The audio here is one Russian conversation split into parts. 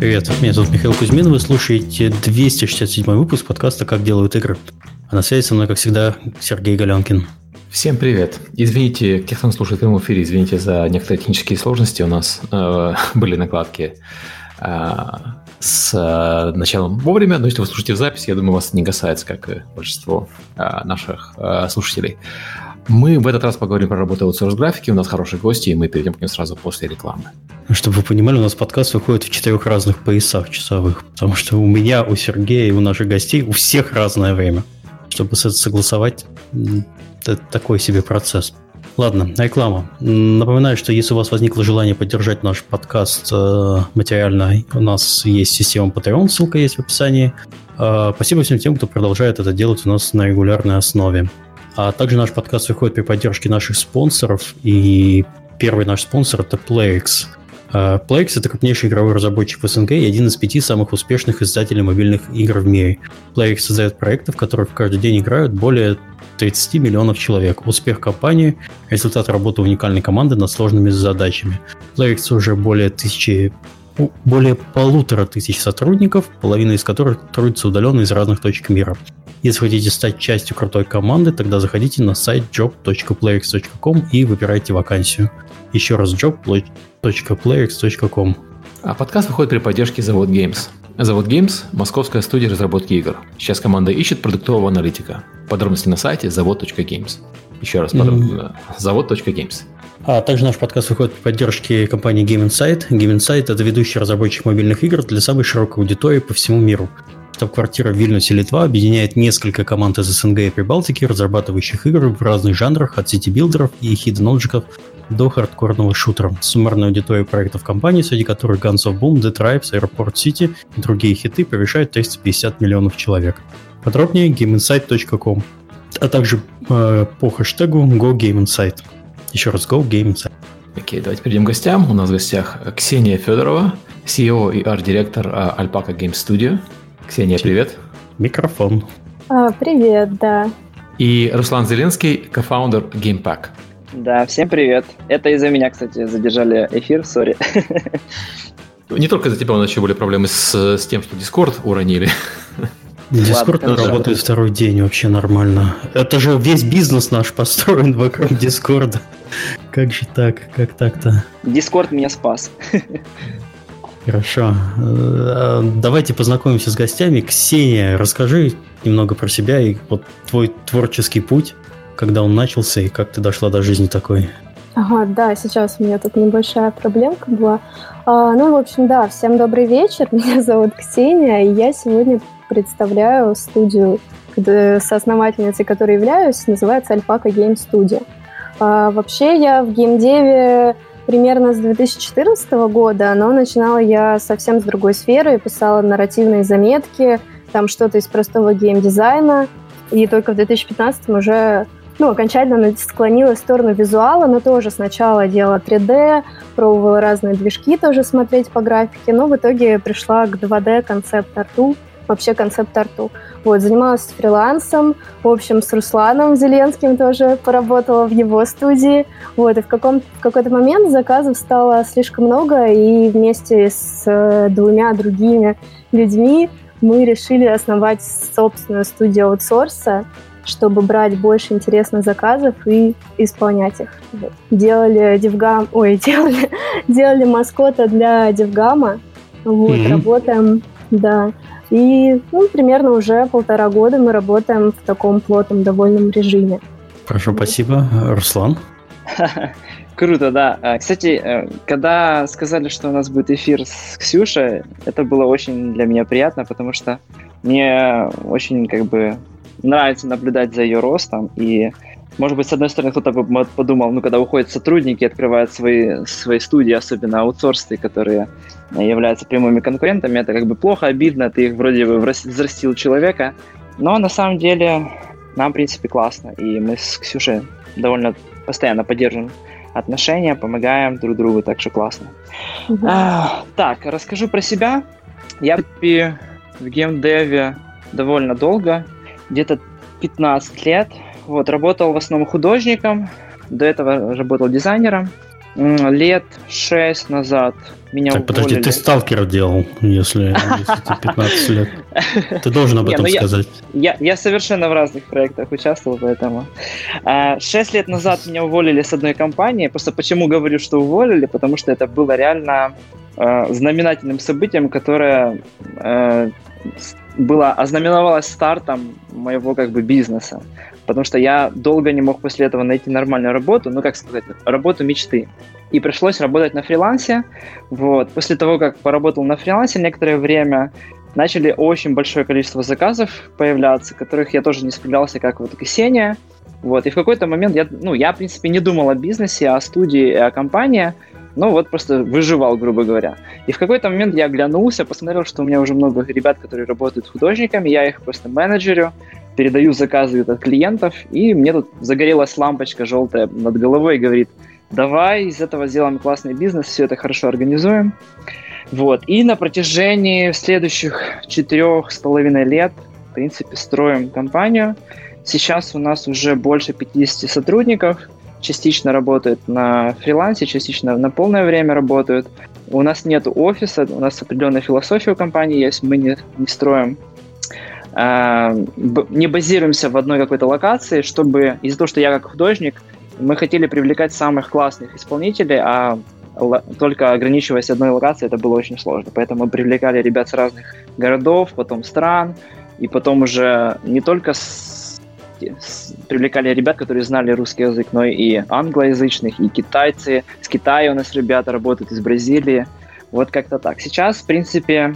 Привет, меня зовут Михаил Кузьмин, вы слушаете 267 выпуск подкаста «Как делают игры». А на связи со мной, как всегда, Сергей Галенкин. Всем привет. Извините, те, кто слушает в прямом эфире, извините за некоторые технические сложности. У нас э, были накладки э, с э, началом вовремя, но если вы слушаете в записи, я думаю, вас не касается, как и большинство э, наших э, слушателей. Мы в этот раз поговорим про работу аутсорс графики. У нас хорошие гости, и мы перейдем к ним сразу после рекламы. Чтобы вы понимали, у нас подкаст выходит в четырех разных поясах часовых, потому что у меня, у Сергея и у наших гостей у всех разное время. Чтобы согласовать, это такой себе процесс. Ладно, реклама. Напоминаю, что если у вас возникло желание поддержать наш подкаст э, материально, у нас есть система Patreon, ссылка есть в описании. Э, спасибо всем тем, кто продолжает это делать у нас на регулярной основе. А также наш подкаст выходит при поддержке наших спонсоров, и первый наш спонсор – это PlayX. Uh, PlayX – это крупнейший игровой разработчик в СНГ и один из пяти самых успешных издателей мобильных игр в мире. PlayX создает проекты, в которых каждый день играют более 30 миллионов человек. Успех компании – результат работы уникальной команды над сложными задачами. PlayX уже более тысячи более полутора тысяч сотрудников, половина из которых трудится удаленно из разных точек мира. Если хотите стать частью крутой команды, тогда заходите на сайт job.playx.com и выбирайте вакансию. Еще раз job.playx.com. А подкаст выходит при поддержке Завод Games. Завод Games – московская студия разработки игр. Сейчас команда ищет продуктового аналитика. Подробности на сайте завод.games. Еще раз, mm-hmm. завод.games. А также наш подкаст выходит при поддержке компании Game Insight. Game Insight – это ведущий разработчик мобильных игр для самой широкой аудитории по всему миру. Штаб-квартира в Вильнюсе, Литва объединяет несколько команд из СНГ и Прибалтики, разрабатывающих игры в разных жанрах, от city builder ов и hidden до хардкорного шутера. Суммарная аудитория проектов компании, среди которых Guns of Boom, The Tribes, Airport City и другие хиты, превышает 350 миллионов человек. Подробнее gameinsight.com, а также э, по хэштегу GoGameInsight. Еще раз Go Game Insight. Окей, давайте перейдем к гостям. У нас в гостях Ксения Федорова, CEO и арт-директор а, Alpaca Game Studio. Ксения, привет. Микрофон. А, привет, да. И Руслан Зеленский, co-founder GamePack. Да, всем привет. Это из-за меня, кстати, задержали эфир, sorry. Не только из-за тебя, у нас еще были проблемы с, с тем, что Discord уронили. Discord работает второй день вообще нормально. Это же весь бизнес наш построен вокруг Discord а. Как же так? Как так-то? Discord меня спас. Хорошо. Э, давайте познакомимся с гостями. Ксения, расскажи немного про себя и вот твой творческий путь, когда он начался и как ты дошла до жизни такой. Ага, да, сейчас у меня тут небольшая проблемка была. А, ну, в общем, да, всем добрый вечер. Меня зовут Ксения, и я сегодня представляю студию, соосновательницей которой являюсь, называется Alpaca Game Studio. А, вообще я в геймдеве примерно с 2014 года, но начинала я совсем с другой сферы, писала нарративные заметки, там что-то из простого геймдизайна, и только в 2015 уже ну, окончательно склонилась в сторону визуала, но тоже сначала делала 3D, пробовала разные движки тоже смотреть по графике, но в итоге пришла к 2D концепт-арту, вообще концепт-арту. Вот, занималась фрилансом, в общем, с Русланом Зеленским тоже поработала в его студии. Вот, и в, каком, в какой-то момент заказов стало слишком много, и вместе с э, двумя другими людьми мы решили основать собственную студию аутсорса, чтобы брать больше интересных заказов и исполнять их. Делали девгам, ой, делали, делали маскота для девгама. Вот, mm-hmm. работаем, да. И ну, примерно уже полтора года мы работаем в таком плотном, довольном режиме. Хорошо, спасибо. Руслан? Круто, да. А, кстати, э, когда сказали, что у нас будет эфир с Ксюшей, это было очень для меня приятно, потому что мне очень как бы нравится наблюдать за ее ростом и может быть, с одной стороны, кто-то бы подумал, ну, когда уходят сотрудники, открывают свои, свои студии, особенно аутсорсы, которые являются прямыми конкурентами, это как бы плохо, обидно, ты их вроде бы взрастил человека, но на самом деле нам, в принципе, классно, и мы с Ксюшей довольно постоянно поддерживаем отношения, помогаем друг другу, так что классно. Угу. А, так, расскажу про себя. Я в геймдеве довольно долго, где-то 15 лет, вот, работал в основном художником, до этого работал дизайнером. лет шесть назад меня так, подожди, ты сталкер делал, если, если ты 15 лет. Ты должен об этом Не, ну сказать. Я, я совершенно в разных проектах участвовал, поэтому. А, Шесть лет назад меня уволили с одной компании. Просто почему говорю, что уволили? Потому что это было реально э, знаменательным событием, которое э, было ознаменовалось стартом моего как бы бизнеса. Потому что я долго не мог после этого найти нормальную работу, ну как сказать, работу мечты. И пришлось работать на фрилансе. Вот. После того, как поработал на фрилансе некоторое время, начали очень большое количество заказов появляться, которых я тоже не справлялся, как вот Ксения. Вот. И в какой-то момент я, ну, я, в принципе, не думал о бизнесе, о студии, о компании, ну вот просто выживал, грубо говоря. И в какой-то момент я оглянулся, посмотрел, что у меня уже много ребят, которые работают художниками, я их просто менеджерю, передаю заказы от клиентов, и мне тут загорелась лампочка желтая над головой и говорит, давай из этого сделаем классный бизнес, все это хорошо организуем. Вот. И на протяжении следующих четырех с половиной лет, в принципе, строим компанию. Сейчас у нас уже больше 50 сотрудников, частично работают на фрилансе, частично на полное время работают. У нас нет офиса, у нас определенная философия у компании есть, мы не, не строим не базируемся в одной какой-то локации, чтобы из-за того, что я как художник, мы хотели привлекать самых классных исполнителей, а только ограничиваясь одной локацией, это было очень сложно. Поэтому мы привлекали ребят с разных городов, потом стран, и потом уже не только с, привлекали ребят, которые знали русский язык, но и англоязычных, и китайцы. С Китая у нас ребята работают из Бразилии. Вот как-то так. Сейчас, в принципе,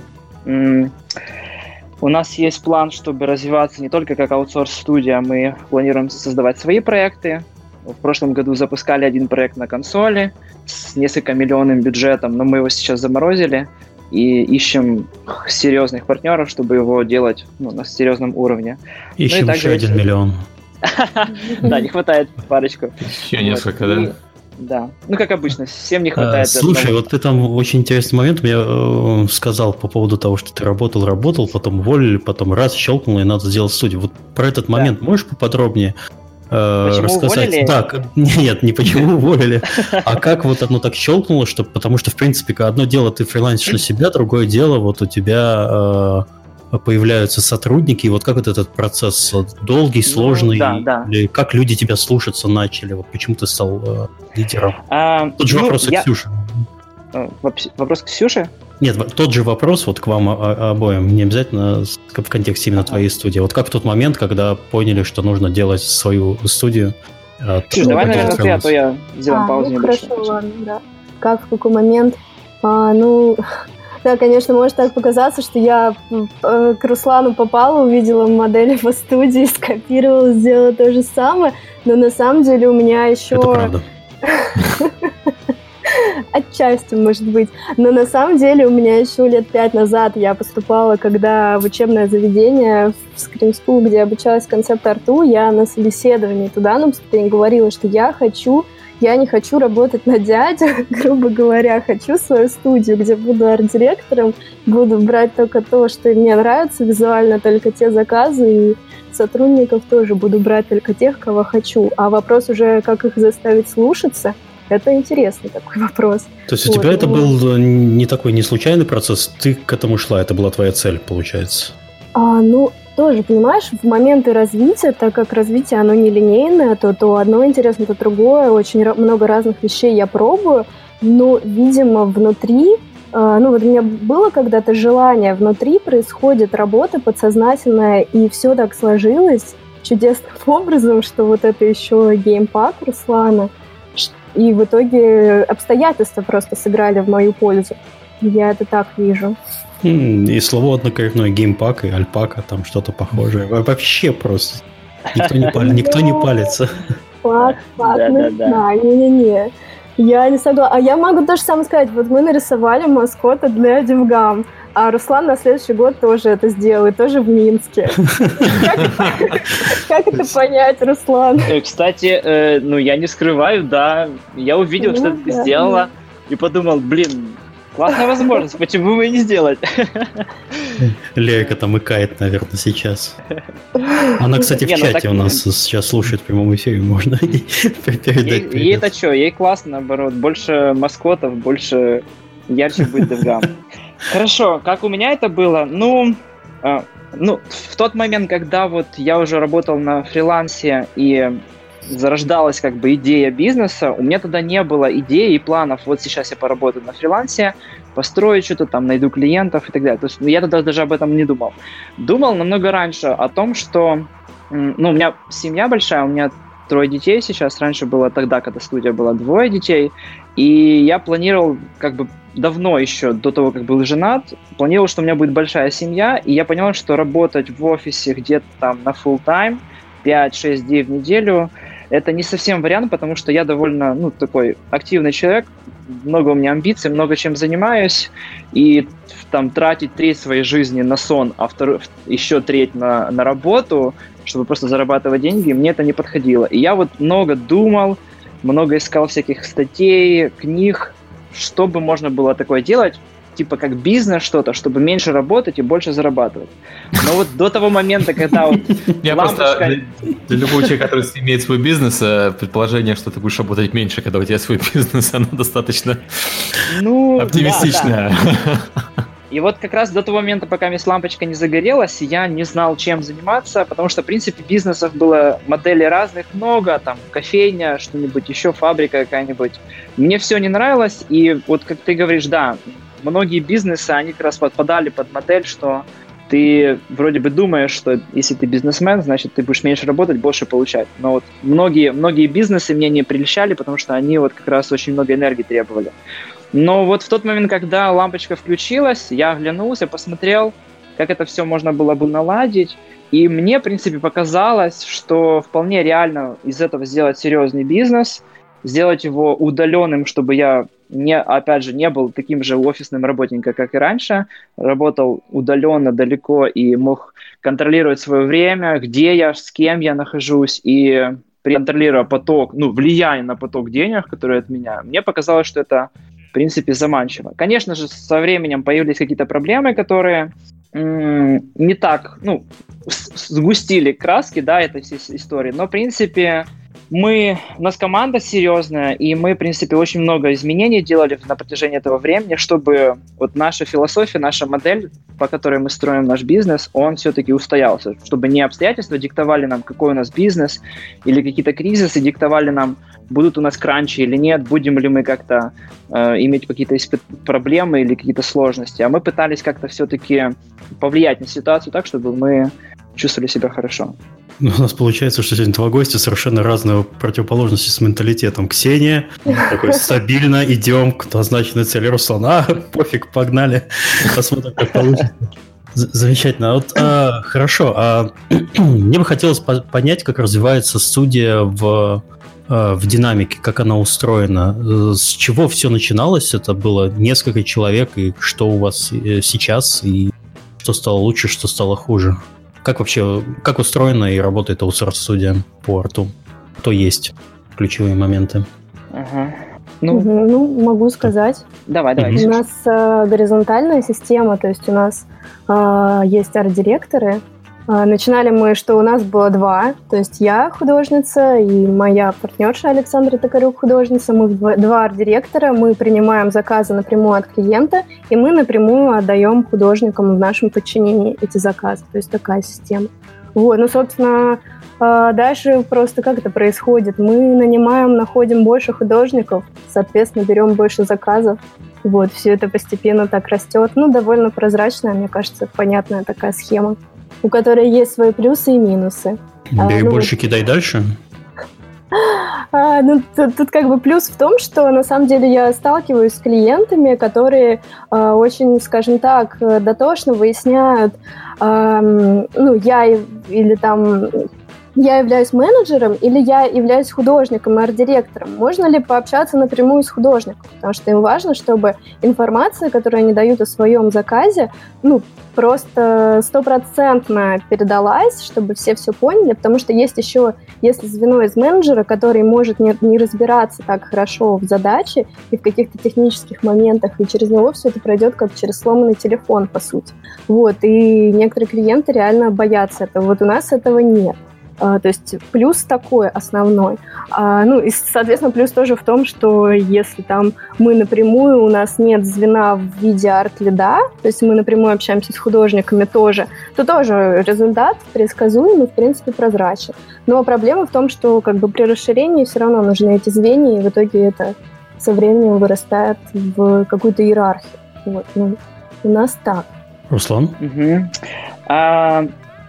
у нас есть план, чтобы развиваться не только как аутсорс-студия, мы планируем создавать свои проекты. В прошлом году запускали один проект на консоли с несколько миллионным бюджетом, но мы его сейчас заморозили и ищем серьезных партнеров, чтобы его делать ну, на серьезном уровне. Ищем ну, еще один миллион. Да, не хватает парочку. Еще несколько, да? Да, ну как обычно, всем не хватает. Слушай, вот ты там очень интересный момент мне э, сказал по поводу того, что ты работал, работал, потом уволили, потом раз щелкнул и надо сделать студию. Вот про этот момент да. можешь поподробнее э, почему рассказать? Уволили? Так, нет, не почему уволили, а как вот одно так щелкнуло, что потому что в принципе одно дело ты фрилансишь на себя, другое дело вот у тебя э, появляются сотрудники, и вот как вот этот процесс долгий, ну, сложный, да, да. или как люди тебя слушаться начали, вот почему ты стал э, лидером? А, тот же ну, вопрос я... к Ксюше. Э, вопрос к Ксюше? Нет, тот же вопрос вот к вам обоим, не обязательно в контексте именно твоей студии. Вот как в тот момент, когда поняли, что нужно делать свою студию? Ксюша, давай, наверное, ты, а то я сделаю а, паузу ну, Хорошо, ладно, да. Как, в какой момент? А, ну, да, конечно, может так показаться, что я э, к Руслану попала, увидела модели по студии, скопировала, сделала то же самое, но на самом деле у меня еще... Это правда. Отчасти, может быть. Но на самом деле у меня еще лет пять назад я поступала, когда в учебное заведение в Scream School, где обучалась концепт-арту, я на собеседовании туда на поступлении говорила, что я хочу я не хочу работать на дядю, грубо говоря, хочу свою студию, где буду арт-директором, буду брать только то, что мне нравится визуально, только те заказы, и сотрудников тоже буду брать только тех, кого хочу. А вопрос уже, как их заставить слушаться, это интересный такой вопрос. То есть у вот. тебя это был не такой не случайный процесс, ты к этому шла, это была твоя цель, получается? А, ну, тоже, понимаешь, в моменты развития, так как развитие, оно не линейное, то, то одно интересно, то другое, очень много разных вещей я пробую, но, видимо, внутри, э, ну вот у меня было когда-то желание, внутри происходит работа подсознательная, и все так сложилось чудесным образом, что вот это еще геймпак Руслана, и в итоге обстоятельства просто сыграли в мою пользу. Я это так вижу. И слово однокоренное геймпак и альпака, там что-то похожее. Вообще просто. Никто не, пали, никто не палится. Фак, фак, ну да, не-не-не. Я не согласна. А я могу то же самое сказать. Вот мы нарисовали маскота для Дивгам, а Руслан на следующий год тоже это сделает, тоже в Минске. Как это понять, Руслан? Э, кстати, э, ну я не скрываю, да, я увидел, что ну ты сделала, и подумал, блин, Классная возможность, почему бы и не сделать? Лерика там икает, наверное, сейчас. Она, кстати, в ну чате у нас сейчас слушает в прямом эфире, можно передать Ей это что, ей классно, наоборот, больше маскотов, больше ярче будет Девгам. Хорошо, как у меня это было? Ну, а, ну, в тот момент, когда вот я уже работал на фрилансе и зарождалась как бы идея бизнеса, у меня тогда не было идей и планов, вот сейчас я поработаю на фрилансе, построю что-то там, найду клиентов и так далее. То есть ну, я тогда даже об этом не думал. Думал намного раньше о том, что, ну, у меня семья большая, у меня трое детей сейчас, раньше было тогда, когда студия была двое детей, и я планировал как бы давно еще, до того, как был женат, планировал, что у меня будет большая семья, и я понял, что работать в офисе где-то там на full time 5-6 дней в неделю, это не совсем вариант, потому что я довольно, ну, такой активный человек, много у меня амбиций, много чем занимаюсь, и там тратить треть своей жизни на сон, а вторую, еще треть на, на работу, чтобы просто зарабатывать деньги, мне это не подходило. И я вот много думал, много искал всяких статей, книг, что бы можно было такое делать, типа как бизнес что-то, чтобы меньше работать и больше зарабатывать. Но вот до того момента, когда вот Я просто для любого человека, который имеет свой бизнес, э, предположение, что ты будешь работать меньше, когда у тебя свой бизнес, оно достаточно ну, оптимистичное. И вот как раз до того момента, пока мисс лампочка не загорелась, я не знал, чем заниматься, потому что, в принципе, бизнесов было моделей разных много, там, кофейня, что-нибудь еще, фабрика какая-нибудь. Мне все не нравилось, и вот как ты говоришь, да, многие бизнесы, они как раз подпадали под модель, что ты вроде бы думаешь, что если ты бизнесмен, значит, ты будешь меньше работать, больше получать. Но вот многие, многие бизнесы мне не прельщали, потому что они вот как раз очень много энергии требовали. Но вот в тот момент, когда лампочка включилась, я оглянулся, посмотрел, как это все можно было бы наладить. И мне, в принципе, показалось, что вполне реально из этого сделать серьезный бизнес, сделать его удаленным, чтобы я не, опять же, не был таким же офисным работником, как и раньше, работал удаленно, далеко и мог контролировать свое время, где я, с кем я нахожусь, и контролируя поток, ну, влияя на поток денег, которые от меня, мне показалось, что это, в принципе, заманчиво. Конечно же, со временем появились какие-то проблемы, которые м- не так, ну, сгустили краски, да, этой всей истории, но, в принципе, мы, у нас команда серьезная, и мы, в принципе, очень много изменений делали на протяжении этого времени, чтобы вот наша философия, наша модель, по которой мы строим наш бизнес, он все-таки устоялся, чтобы не обстоятельства диктовали нам, какой у нас бизнес, или какие-то кризисы диктовали нам, будут у нас кранчи или нет, будем ли мы как-то э, иметь какие-то проблемы или какие-то сложности. А мы пытались как-то все-таки повлиять на ситуацию так, чтобы мы чувствовали себя хорошо. Ну, у нас получается, что сегодня два гостя совершенно разные противоположности с менталитетом. Ксения, такой стабильно, идем к назначенной цели Руслана, а, пофиг, погнали, посмотрим, как получится. Замечательно. Вот, а, хорошо. А, мне бы хотелось понять, как развивается студия в, а, в динамике, как она устроена. С чего все начиналось? Это было несколько человек, и что у вас э, сейчас, и что стало лучше, что стало хуже? Как вообще, как устроена и работает аутсорс-студия по арту? Кто есть ключевые моменты? Ага. Ну, ну, могу сказать. Давай, давай. У нас э, горизонтальная система, то есть у нас э, есть арт-директоры, начинали мы, что у нас было два, то есть я художница и моя партнерша Александра Токарюк художница. Мы два арт-директора, мы принимаем заказы напрямую от клиента, и мы напрямую отдаем художникам в нашем подчинении эти заказы. То есть такая система. Вот, ну, собственно, а, дальше просто как это происходит? Мы нанимаем, находим больше художников, соответственно, берем больше заказов. Вот, все это постепенно так растет. Ну, довольно прозрачная, мне кажется, понятная такая схема у которой есть свои плюсы и минусы. Бери а, ну, больше, кидай дальше. А, ну, тут, тут как бы плюс в том, что на самом деле я сталкиваюсь с клиентами, которые а, очень, скажем так, дотошно выясняют, а, ну, я или там я являюсь менеджером или я являюсь художником арт-директором? Можно ли пообщаться напрямую с художником? Потому что им важно, чтобы информация, которую они дают о своем заказе, ну, просто стопроцентно передалась, чтобы все все поняли, потому что есть еще, если звено из менеджера, который может не, не разбираться так хорошо в задаче и в каких-то технических моментах, и через него все это пройдет как через сломанный телефон, по сути. Вот, и некоторые клиенты реально боятся этого. Вот у нас этого нет. А, то есть плюс такой основной. А, ну и, соответственно, плюс тоже в том, что если там мы напрямую, у нас нет звена в виде арт-лида, то есть мы напрямую общаемся с художниками тоже, то тоже результат предсказуемый, в принципе, прозрачен. Но проблема в том, что как бы при расширении все равно нужны эти звенья, и в итоге это со временем вырастает в какую-то иерархию. Вот, ну, у нас так. Руслан? Угу. А,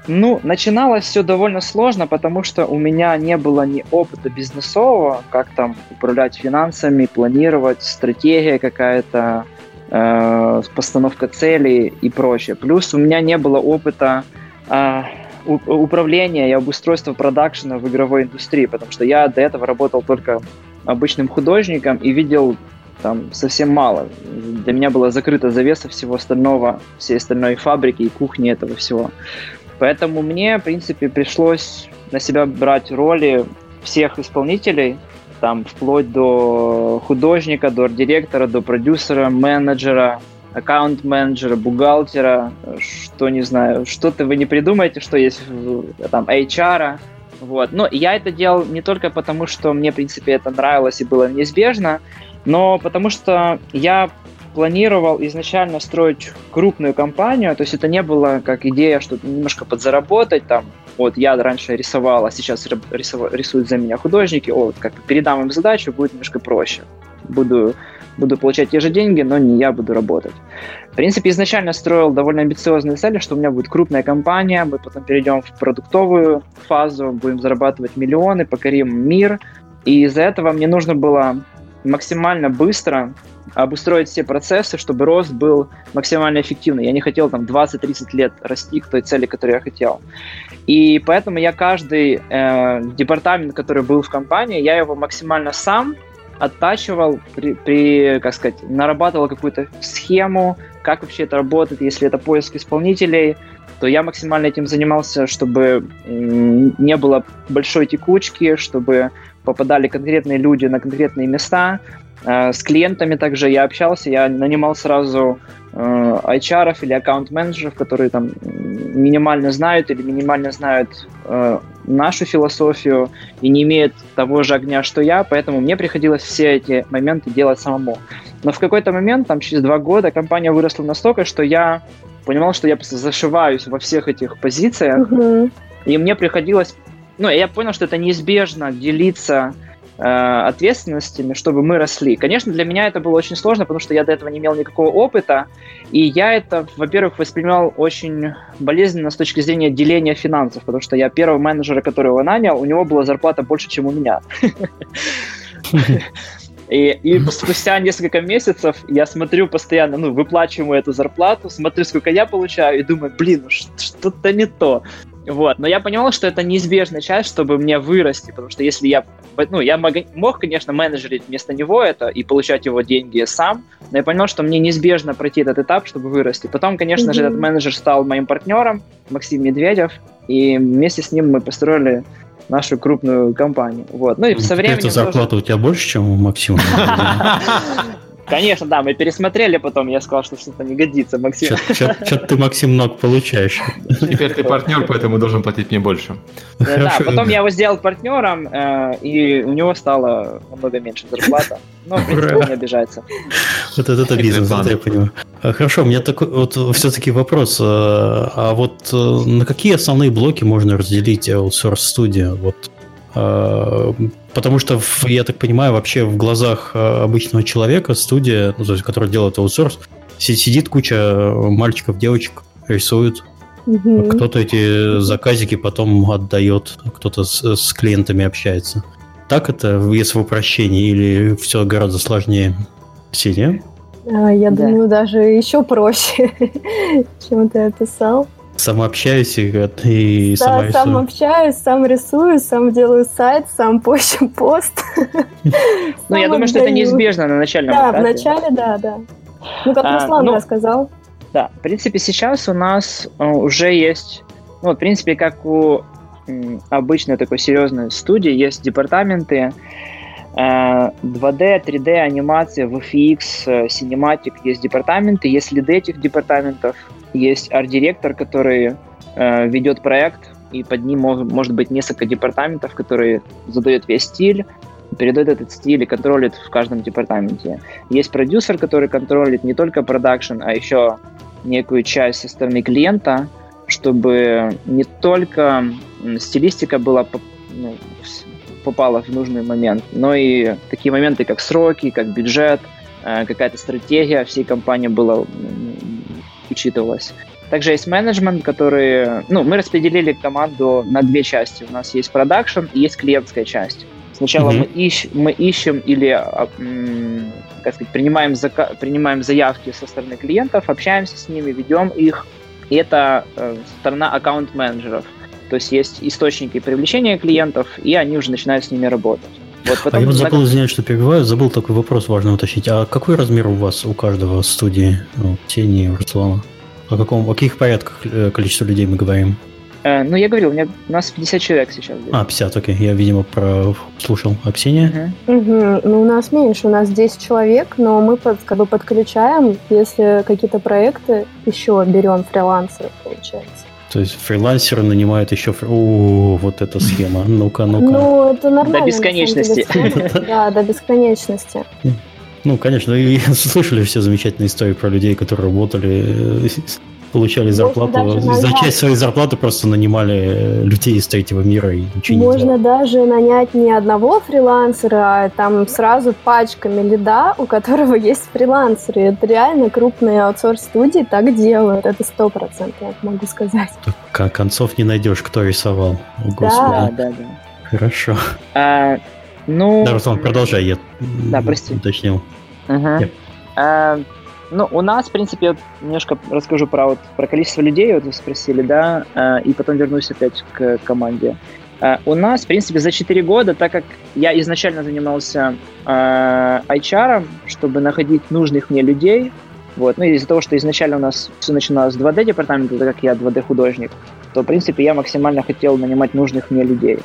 ну, начиналось все довольно сложно, потому что у меня не было ни опыта бизнесового, как там управлять финансами, планировать, стратегия какая-то, э, постановка целей и прочее. Плюс у меня не было опыта э, управления и обустройства продакшена в игровой индустрии, потому что я до этого работал только обычным художником и видел там совсем мало. Для меня была закрыта завеса всего остального, всей остальной фабрики и кухни этого всего. Поэтому мне, в принципе, пришлось на себя брать роли всех исполнителей, там, вплоть до художника, до арт-директора, до продюсера, менеджера, аккаунт-менеджера, бухгалтера, что, не знаю, что-то вы не придумаете, что есть там HR, вот. Но я это делал не только потому, что мне, в принципе, это нравилось и было неизбежно, но потому что я планировал изначально строить крупную компанию, то есть это не было как идея, что немножко подзаработать, там, вот я раньше рисовал, а сейчас рисуют за меня художники, о, вот как передам им задачу, будет немножко проще. Буду, буду получать те же деньги, но не я буду работать. В принципе, изначально строил довольно амбициозные цели, что у меня будет крупная компания, мы потом перейдем в продуктовую фазу, будем зарабатывать миллионы, покорим мир, и из-за этого мне нужно было максимально быстро обустроить все процессы, чтобы рост был максимально эффективный. Я не хотел там 20-30 лет расти к той цели, которую я хотел. И поэтому я каждый э, департамент, который был в компании, я его максимально сам оттачивал, при, при, как сказать, нарабатывал какую-то схему, как вообще это работает, если это поиск исполнителей, то я максимально этим занимался, чтобы не было большой текучки, чтобы попадали конкретные люди на конкретные места, с клиентами также я общался, я нанимал сразу э, HR или аккаунт-менеджеров, которые там минимально знают или минимально знают э, нашу философию и не имеют того же огня, что я, поэтому мне приходилось все эти моменты делать самому. Но в какой-то момент, там через два года, компания выросла настолько, что я понимал, что я просто зашиваюсь во всех этих позициях, uh-huh. и мне приходилось, ну, я понял, что это неизбежно делиться Э, ответственностями, чтобы мы росли. Конечно, для меня это было очень сложно, потому что я до этого не имел никакого опыта, и я это, во-первых, воспринимал очень болезненно с точки зрения деления финансов, потому что я первого менеджера, которого нанял, у него была зарплата больше, чем у меня. И, и спустя несколько месяцев я смотрю постоянно, ну, выплачиваю эту зарплату, смотрю, сколько я получаю, и думаю, блин, ну что-то не то. Вот, но я понимал, что это неизбежная часть, чтобы мне вырасти, потому что если я, ну, я мог, мог, конечно, менеджерить вместо него это и получать его деньги сам, но я понял, что мне неизбежно пройти этот этап, чтобы вырасти. Потом, конечно mm-hmm. же, этот менеджер стал моим партнером, Максим Медведев, и вместе с ним мы построили нашу крупную компанию. Вот. Ну и со временем... Это зарплата тоже... у тебя больше, чем у Максима? Конечно, да, мы пересмотрели потом, я сказал, что что-то не годится, Максим. Что-то ты, Максим, много получаешь. Теперь ты партнер, поэтому должен платить мне больше. Да, потом я его сделал партнером, э, и у него стало намного меньше зарплата. Но, в принципе, он не обижается. Вот это бизнес, это я понимаю. А, хорошо, у меня такой вот все-таки вопрос. А, а вот э, на какие основные блоки можно разделить Outsource Studio? Вот потому что, я так понимаю, вообще в глазах а, обычного человека студия, ну, то есть, который делает аутсорс, сидит куча мальчиков, девочек, рисуют. Угу. Кто-то эти заказики потом отдает, кто-то с, с клиентами общается. Так это, если в упрощении, или все гораздо сложнее? Ксения? Я да. думаю, даже еще проще, чем ты описал. Сам общаюсь и, и да, сама сам рисую. общаюсь, сам рисую, сам делаю сайт, сам пощу пост. Ну, я Сам думаю, что это неизбежно на начальном Да, этапе. вначале, да, да. Ну, как А, Руслан ну, рассказал. Да, в принципе, сейчас у нас э, уже есть, ну, в принципе, как у обычной такой серьезной студии, есть департаменты 2D, 3D, анимация, VFX, э, Cinematic, есть департаменты, есть лиды этих департаментов, есть арт-директор, который э, ведет проект, и под ним может быть несколько департаментов, которые задают весь стиль, передает этот стиль и контролит в каждом департаменте. Есть продюсер, который контролит не только продакшн, а еще некую часть со стороны клиента, чтобы не только стилистика была ну, попала в нужный момент, но и такие моменты, как сроки, как бюджет, э, какая-то стратегия всей компании была учитывалась. Также есть менеджмент, который... Ну, мы распределили команду на две части. У нас есть продакшн и есть клиентская часть. Сначала Мгм. мы, ищ- мы ищем или, а, как сказать, принимаем, зака- принимаем заявки со стороны клиентов, общаемся с ними, ведем их. И это э, сторона аккаунт-менеджеров. То есть есть источники привлечения клиентов, и они уже начинают с ними работать. Вот А потом я вот забыл, извиняюсь, что перебиваю, забыл такой вопрос важно уточнить. А какой размер у вас, у каждого студии, ну, Тени и Руслана? О, каком, о каких порядках э, количества людей мы говорим? Э, ну, я говорил, у, меня, у нас 50 человек сейчас. здесь. А, 50, окей. Я, видимо, прослушал. А Ксения? Мгм. Мгм. Ну, у нас меньше, у нас 10 человек, но мы под, как бы подключаем, если какие-то проекты, еще берем фрилансеров, получается. То есть фрилансеры нанимают еще... О, вот эта схема. Ну-ка, ну-ка. Ну, это нормально. До бесконечности. Да, до бесконечности. Ну, конечно, и слышали все замечательные истории про людей, которые работали, э, получали зарплату, за часть своей зарплаты просто нанимали э, людей из третьего мира и ничего не Можно делали. даже нанять не одного фрилансера, а там сразу пачками лида, у которого есть фрилансеры. Это реально крупные аутсорс-студии так делают. Это сто процентов, я могу сказать. К- Концов не найдешь, кто рисовал. О, Да, Господи. да, да. Хорошо. А, ну, Да, Руслан, продолжай, я Да, прости. уточнил. Ага. Yep. А, ну, у нас, в принципе, вот немножко расскажу про, вот, про количество людей, вот вы спросили, да, а, и потом вернусь опять к команде. А, у нас, в принципе, за 4 года, так как я изначально занимался а, HR, чтобы находить нужных мне людей, вот, ну, из-за того, что изначально у нас все начиналось с 2D-департамента, так как я 2D-художник, то, в принципе, я максимально хотел нанимать нужных мне людей.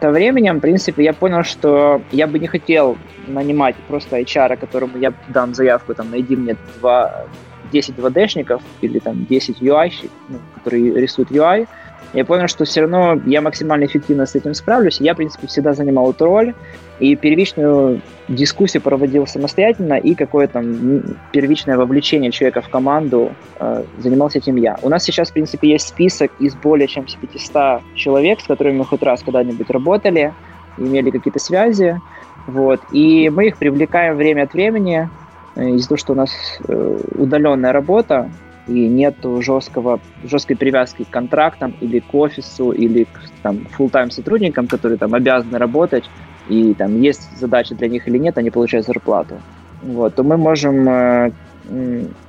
Со временем, в принципе, я понял, что я бы не хотел нанимать просто HR, которому я дам заявку, там, найди мне два, 10 2D-шников или там 10 UI, ну, которые рисуют UI, я понял, что все равно я максимально эффективно с этим справлюсь. Я, в принципе, всегда занимал эту роль, и первичную дискуссию проводил самостоятельно, и какое-то м, первичное вовлечение человека в команду э, занимался этим я. У нас сейчас, в принципе, есть список из более чем 500 человек, с которыми мы хоть раз когда-нибудь работали, имели какие-то связи, вот, и мы их привлекаем время от времени, э, из-за того, что у нас э, удаленная работа, и нету жесткого, жесткой привязки к контрактам или к офису, или к там, full-time сотрудникам, которые там обязаны работать, и там есть задача для них или нет, они получают зарплату. Вот, то мы можем, э,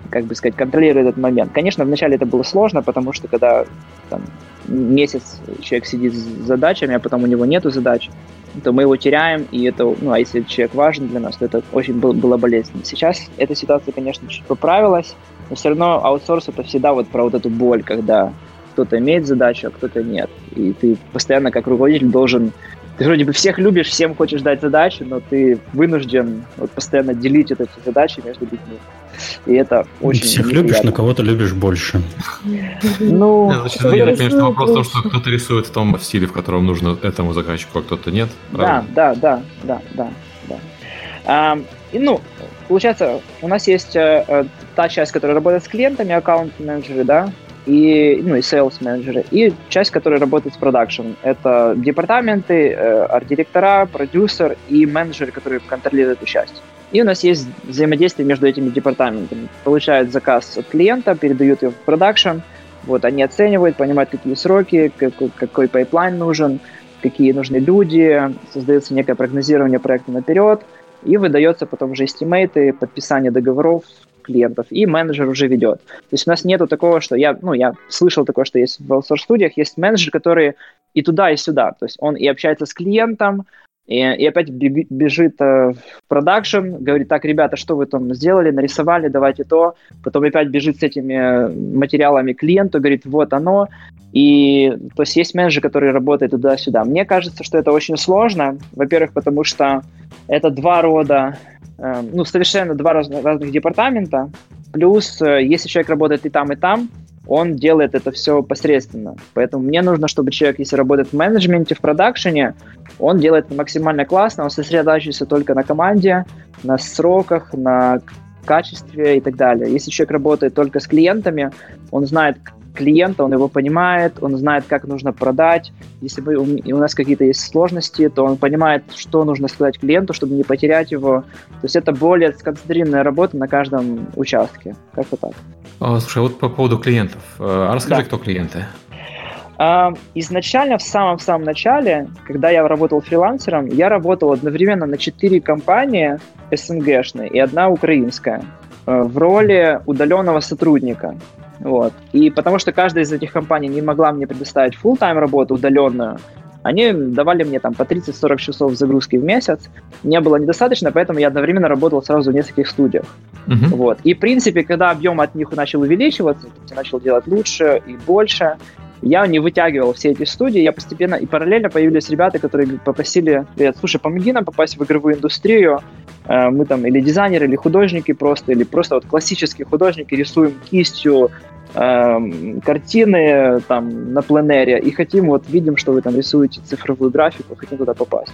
как бы сказать, контролировать этот момент. Конечно, вначале это было сложно, потому что когда там, месяц человек сидит с задачами, а потом у него нету задач, то мы его теряем, и это, ну, а если человек важен для нас, то это очень был- было болезненно. Сейчас эта ситуация, конечно, чуть поправилась, но все равно аутсорс это всегда вот про вот эту боль, когда кто-то имеет задачу, а кто-то нет. И ты постоянно как руководитель должен ты вроде бы всех любишь, всем хочешь дать задачи, но ты вынужден вот постоянно делить вот эти задачи между людьми. И это очень Всех неприятно. любишь, на кого-то любишь больше. Ну, Нет, значит, кто я так что вопрос в том, что кто-то рисует в том стиле, в котором нужно этому заказчику, а кто-то нет. Да, правильно? да, да, да, да, да. Ам, и, ну, получается, у нас есть э, э, та часть, которая работает с клиентами, аккаунт-менеджеры, да, и, ну, и sales-менеджеры, и часть, которая работает с продакшн. Это департаменты, э, арт-директора, продюсер и менеджеры, которые контролируют эту часть. И у нас есть взаимодействие между этими департаментами. Получают заказ от клиента, передают его в продакшн, вот, они оценивают, понимают, какие сроки, какой, какой pipeline нужен, какие нужны люди, создается некое прогнозирование проекта наперед, и выдается потом уже estimate ы, подписание договоров, клиентов, и менеджер уже ведет. То есть у нас нету такого, что я, ну, я слышал такое, что есть в аутсорс-студиях, есть менеджер, который и туда, и сюда. То есть он и общается с клиентом, и, и опять бежит э, в продакшн, говорит, так, ребята, что вы там сделали, нарисовали, давайте то. Потом опять бежит с этими материалами клиенту, говорит, вот оно. И то есть есть менеджер, который работает туда-сюда. Мне кажется, что это очень сложно. Во-первых, потому что это два рода, э, ну, совершенно два разных, разных департамента. Плюс, э, если человек работает и там, и там, он делает это все посредственно. Поэтому мне нужно, чтобы человек, если работает в менеджменте, в продакшене, он делает максимально классно, он сосредотачивается только на команде, на сроках, на качестве и так далее. Если человек работает только с клиентами, он знает клиента, он его понимает, он знает, как нужно продать. Если мы, у нас какие-то есть сложности, то он понимает, что нужно сказать клиенту, чтобы не потерять его. То есть это более сконцентрированная работа на каждом участке. Как-то так. А, слушай, а вот по поводу клиентов. А расскажи, да. кто клиенты? Изначально, в самом-самом начале, когда я работал фрилансером, я работал одновременно на четыре компании СНГшные и одна украинская в роли удаленного сотрудника. Вот. И потому что каждая из этих компаний не могла мне предоставить full-time работу удаленную, они давали мне там по 30-40 часов загрузки в месяц. Не было недостаточно, поэтому я одновременно работал сразу в нескольких студиях. Uh-huh. Вот. И, в принципе, когда объем от них начал увеличиваться, я начал делать лучше и больше, я не вытягивал все эти студии, я постепенно и параллельно появились ребята, которые попросили, говорят, слушай, помоги нам попасть в игровую индустрию, э, мы там или дизайнеры, или художники просто, или просто вот классические художники рисуем кистью, э, картины там на пленере и хотим, вот видим, что вы там рисуете цифровую графику, хотим туда попасть.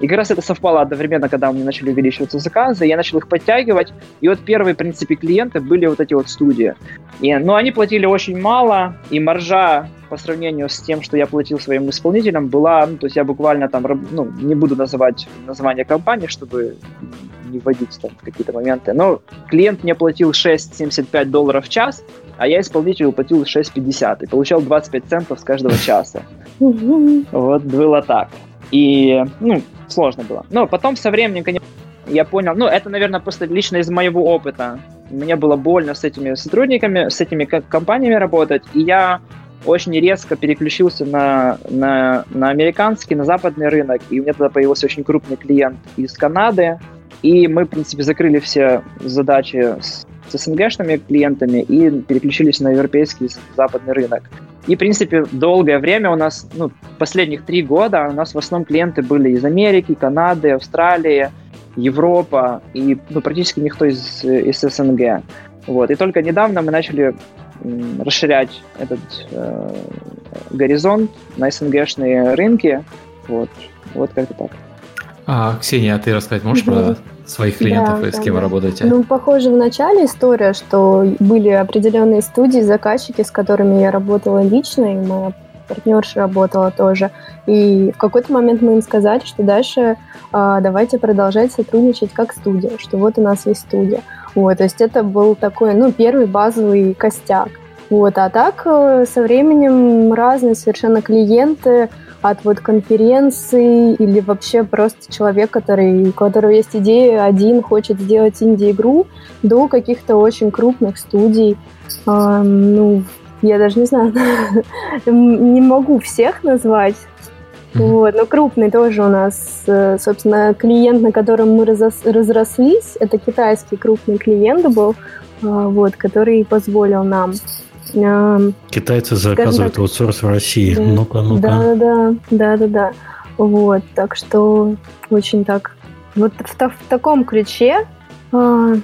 И как раз это совпало одновременно, когда у меня начали увеличиваться заказы, я начал их подтягивать, и вот первые, в принципе, клиенты были вот эти вот студии. И, но они платили очень мало, и маржа по сравнению с тем, что я платил своим исполнителям, была, ну, то есть я буквально там, ну, не буду называть название компании, чтобы не вводить там какие-то моменты, но клиент мне платил 6,75 долларов в час, а я исполнителю платил 6,50 и получал 25 центов с каждого часа. Вот было так. И, ну, сложно было. Но потом со временем, конечно, я понял, ну, это, наверное, просто лично из моего опыта. Мне было больно с этими сотрудниками, с этими компаниями работать, и я очень резко переключился на, на, на американский, на западный рынок, и у меня тогда появился очень крупный клиент из Канады, и мы, в принципе, закрыли все задачи с, с СНГшными клиентами и переключились на европейский западный рынок. И, в принципе, долгое время у нас, ну, последних три года у нас в основном клиенты были из Америки, Канады, Австралии, Европа и ну, практически никто из, из СНГ. Вот. И только недавно мы начали расширять этот э, горизонт на СНГшные рынки. Вот, вот как-то так. А, Ксения, а ты рассказать можешь про своих клиентов да, и с кем да. вы работаете? Ну, похоже, в начале история, что были определенные студии, заказчики, с которыми я работала лично, и моя партнерша работала тоже. И в какой-то момент мы им сказали, что дальше а, давайте продолжать сотрудничать как студия, что вот у нас есть студия. Вот, то есть это был такой, ну, первый базовый костяк. Вот, а так э, со временем разные совершенно клиенты, от вот конференции или вообще просто человек, который, у которого есть идея, один хочет сделать инди-игру, до каких-то очень крупных студий. А, ну, я даже не знаю, не могу всех назвать, вот, но крупный тоже у нас, э, собственно, клиент, на котором мы разрослись, это китайский крупный клиент был, а, вот, который позволил нам Китайцы заказывают так, аутсорс в России. Да, ну-ка, ну-ка. Да, да, да, да, да. Вот, так что очень так. Вот в, в таком ключе. А,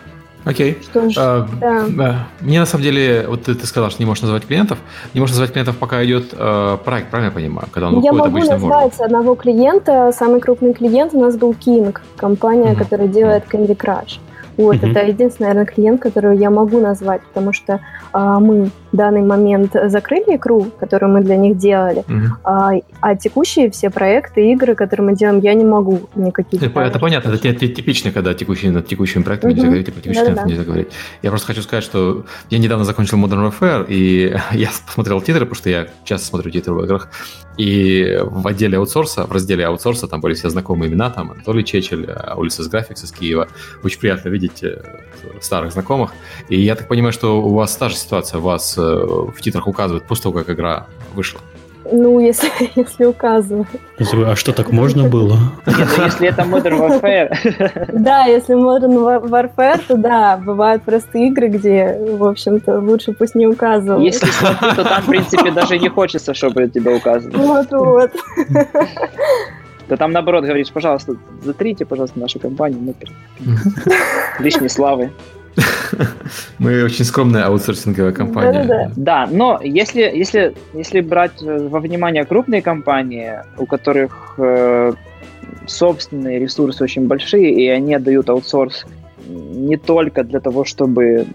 Окей. Что ж, а, да. да. Мне на самом деле, вот ты, ты сказал, что не можешь называть клиентов. Не можешь называть клиентов, пока идет э, проект, правильно я понимаю? Когда он я могу назвать можно. одного клиента. Самый крупный клиент у нас был King, компания, mm-hmm. которая делает Candy Crush. Вот, mm-hmm. это единственный, наверное, клиент, который я могу назвать, потому что а, мы в данный момент закрыли игру, которую мы для них делали, mm-hmm. а, а текущие все проекты, игры, которые мы делаем, я не могу никаких. Это, это понятно, это типично, когда текущие, над текущими проектами mm-hmm. нельзя говорить, а про текущие да, да. нельзя говорить. Я просто хочу сказать, что я недавно закончил Modern Warfare, и я посмотрел титры, потому что я часто смотрю титры в играх, И в отделе аутсорса, в разделе аутсорса, там были все знакомые имена, там Анатолий Чечель, улица с Graphics из Киева. Очень приятно видеть э, старых знакомых. И я так понимаю, что у вас та же ситуация, вас э, в титрах указывают после того, как игра вышла. Ну, если, если указывать. А что, так можно было? Ну, если это Modern Warfare. Да, если Modern Warfare, то да, бывают просто игры, где, в общем-то, лучше пусть не указывают. Если смотри, то там, в принципе, даже не хочется, чтобы тебя указывали. Вот-вот. То там, наоборот, говоришь, пожалуйста, затрите, пожалуйста, нашу компанию, мы лишней славы. Мы очень скромная аутсорсинговая компания. Да-да-да. Да, но если, если, если брать во внимание крупные компании, у которых э, собственные ресурсы очень большие, и они отдают аутсорс не только для того, чтобы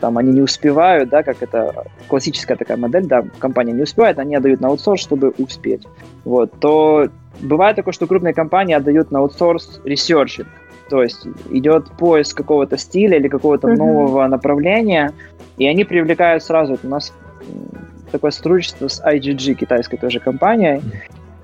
там они не успевают, да, как это классическая такая модель, да, компания не успевает, они отдают на аутсорс, чтобы успеть. Вот, то бывает такое, что крупные компании отдают на аутсорс researching. То есть идет поиск какого-то стиля или какого-то uh-huh. нового направления, и они привлекают сразу. У нас такое сотрудничество с IGG, китайской тоже компанией,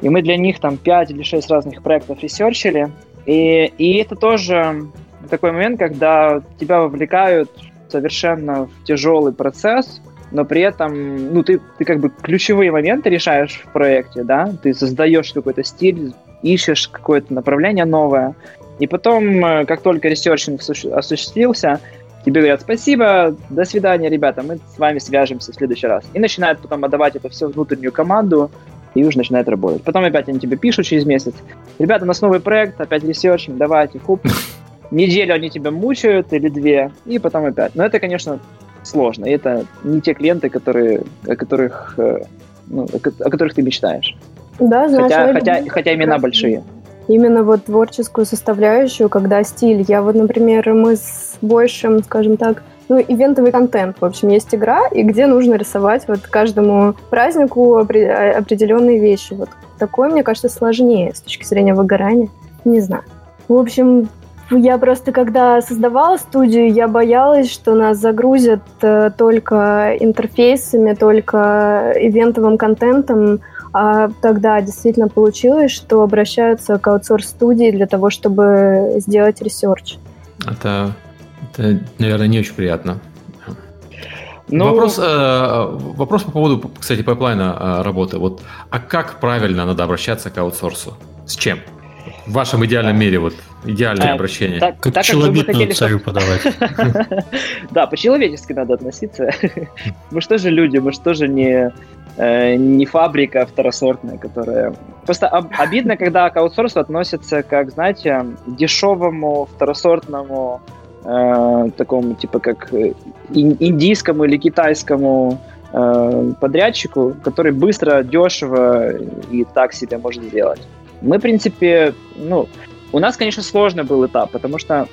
и мы для них там 5 или 6 разных проектов ресерчили. И, и это тоже такой момент, когда тебя вовлекают совершенно в тяжелый процесс, но при этом, ну, ты, ты как бы ключевые моменты решаешь в проекте, да, ты создаешь какой-то стиль, ищешь какое-то направление новое, и потом, э, как только researching осуществился, тебе говорят спасибо, до свидания, ребята, мы с вами свяжемся в следующий раз. И начинают потом отдавать это все внутреннюю команду, и уже начинает работать. Потом опять они тебе пишут через месяц, ребята, у нас новый проект, опять researching, давайте, хуп. Неделю они тебя мучают или две, и потом опять. Но это, конечно, сложно. И это не те клиенты, которые, о которых, э, ну, о которых ты мечтаешь. Да, знаешь, хотя, хотя, хотя имена большие именно вот творческую составляющую, когда стиль. Я вот, например, мы с большим, скажем так, ну, ивентовый контент. В общем, есть игра, и где нужно рисовать вот каждому празднику определенные вещи. Вот такое, мне кажется, сложнее с точки зрения выгорания. Не знаю. В общем, я просто, когда создавала студию, я боялась, что нас загрузят э, только интерфейсами, только ивентовым контентом, а тогда действительно получилось, что обращаются к аутсорс-студии для того, чтобы сделать research. Это, это наверное, не очень приятно. Ну, вопрос, э, вопрос по поводу, кстати, pipeline а э, работы. Вот, а как правильно надо обращаться к аутсорсу? С чем? В вашем идеальном мире, вот, идеальное а, обращение. Так, как так, челобитную царю подавать. Да, по-человечески надо относиться. Мы что же люди, мы что же не э, не фабрика второсортная, которая... Просто об, обидно, когда к аутсорсу относятся как, знаете, дешевому второсортному э, такому, типа, как индийскому или китайскому э, подрядчику, который быстро, дешево и так себе может сделать. Мы, в принципе, ну, у нас, конечно, сложный был этап, потому что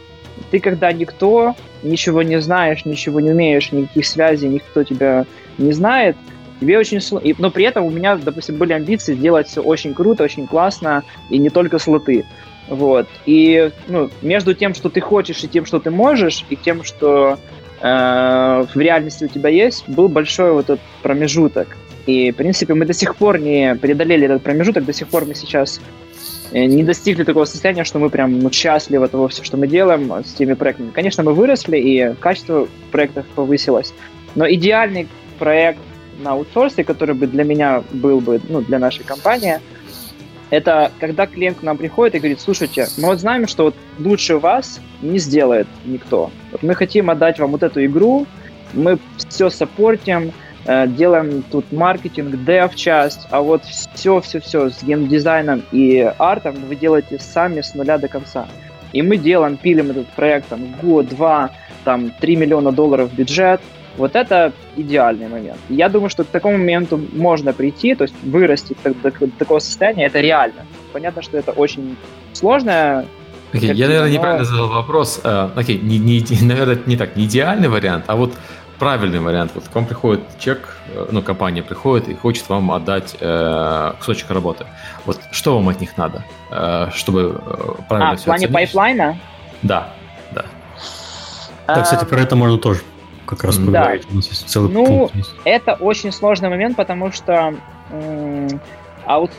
ты когда никто, ничего не знаешь, ничего не умеешь, никаких связей, никто тебя не знает, тебе очень сложно. Но при этом у меня, допустим, были амбиции сделать все очень круто, очень классно, и не только слоты. Вот. И ну, между тем, что ты хочешь, и тем, что ты можешь, и тем, что э, в реальности у тебя есть, был большой вот этот промежуток. И, в принципе, мы до сих пор не преодолели этот промежуток, до сих пор мы сейчас э, не достигли такого состояния, что мы прям ну, счастливы того, все, что мы делаем с теми проектами. Конечно, мы выросли, и качество проектов повысилось. Но идеальный проект на аутсорсе, который бы для меня был бы, ну, для нашей компании, это когда клиент к нам приходит и говорит, слушайте, мы вот знаем, что вот лучше вас не сделает никто. Вот мы хотим отдать вам вот эту игру, мы все саппортим, э, делаем тут маркетинг, дев часть, а вот все-все-все с геймдизайном и артом вы делаете сами с нуля до конца. И мы делаем, пилим этот проект там год, два, там 3 миллиона долларов бюджет, вот это идеальный момент. Я думаю, что к такому моменту можно прийти, то есть вырасти до, до, до такого состояния, это реально. Понятно, что это очень сложно. Okay, я, наверное, но... неправильно задал вопрос. Uh, окей, okay, не, не, наверное, не так, не идеальный вариант, а вот правильный вариант. Вот к вам приходит чек, э, ну, компания приходит и хочет вам отдать э, кусочек работы. Вот что вам от них надо, э, чтобы э, правильно а, все в плане оценить? pipeline а? Да, да. Да, кстати, про это можно тоже как раз. Да. У нас есть целый ну, пункт. Есть. Это очень сложный момент, потому что аут,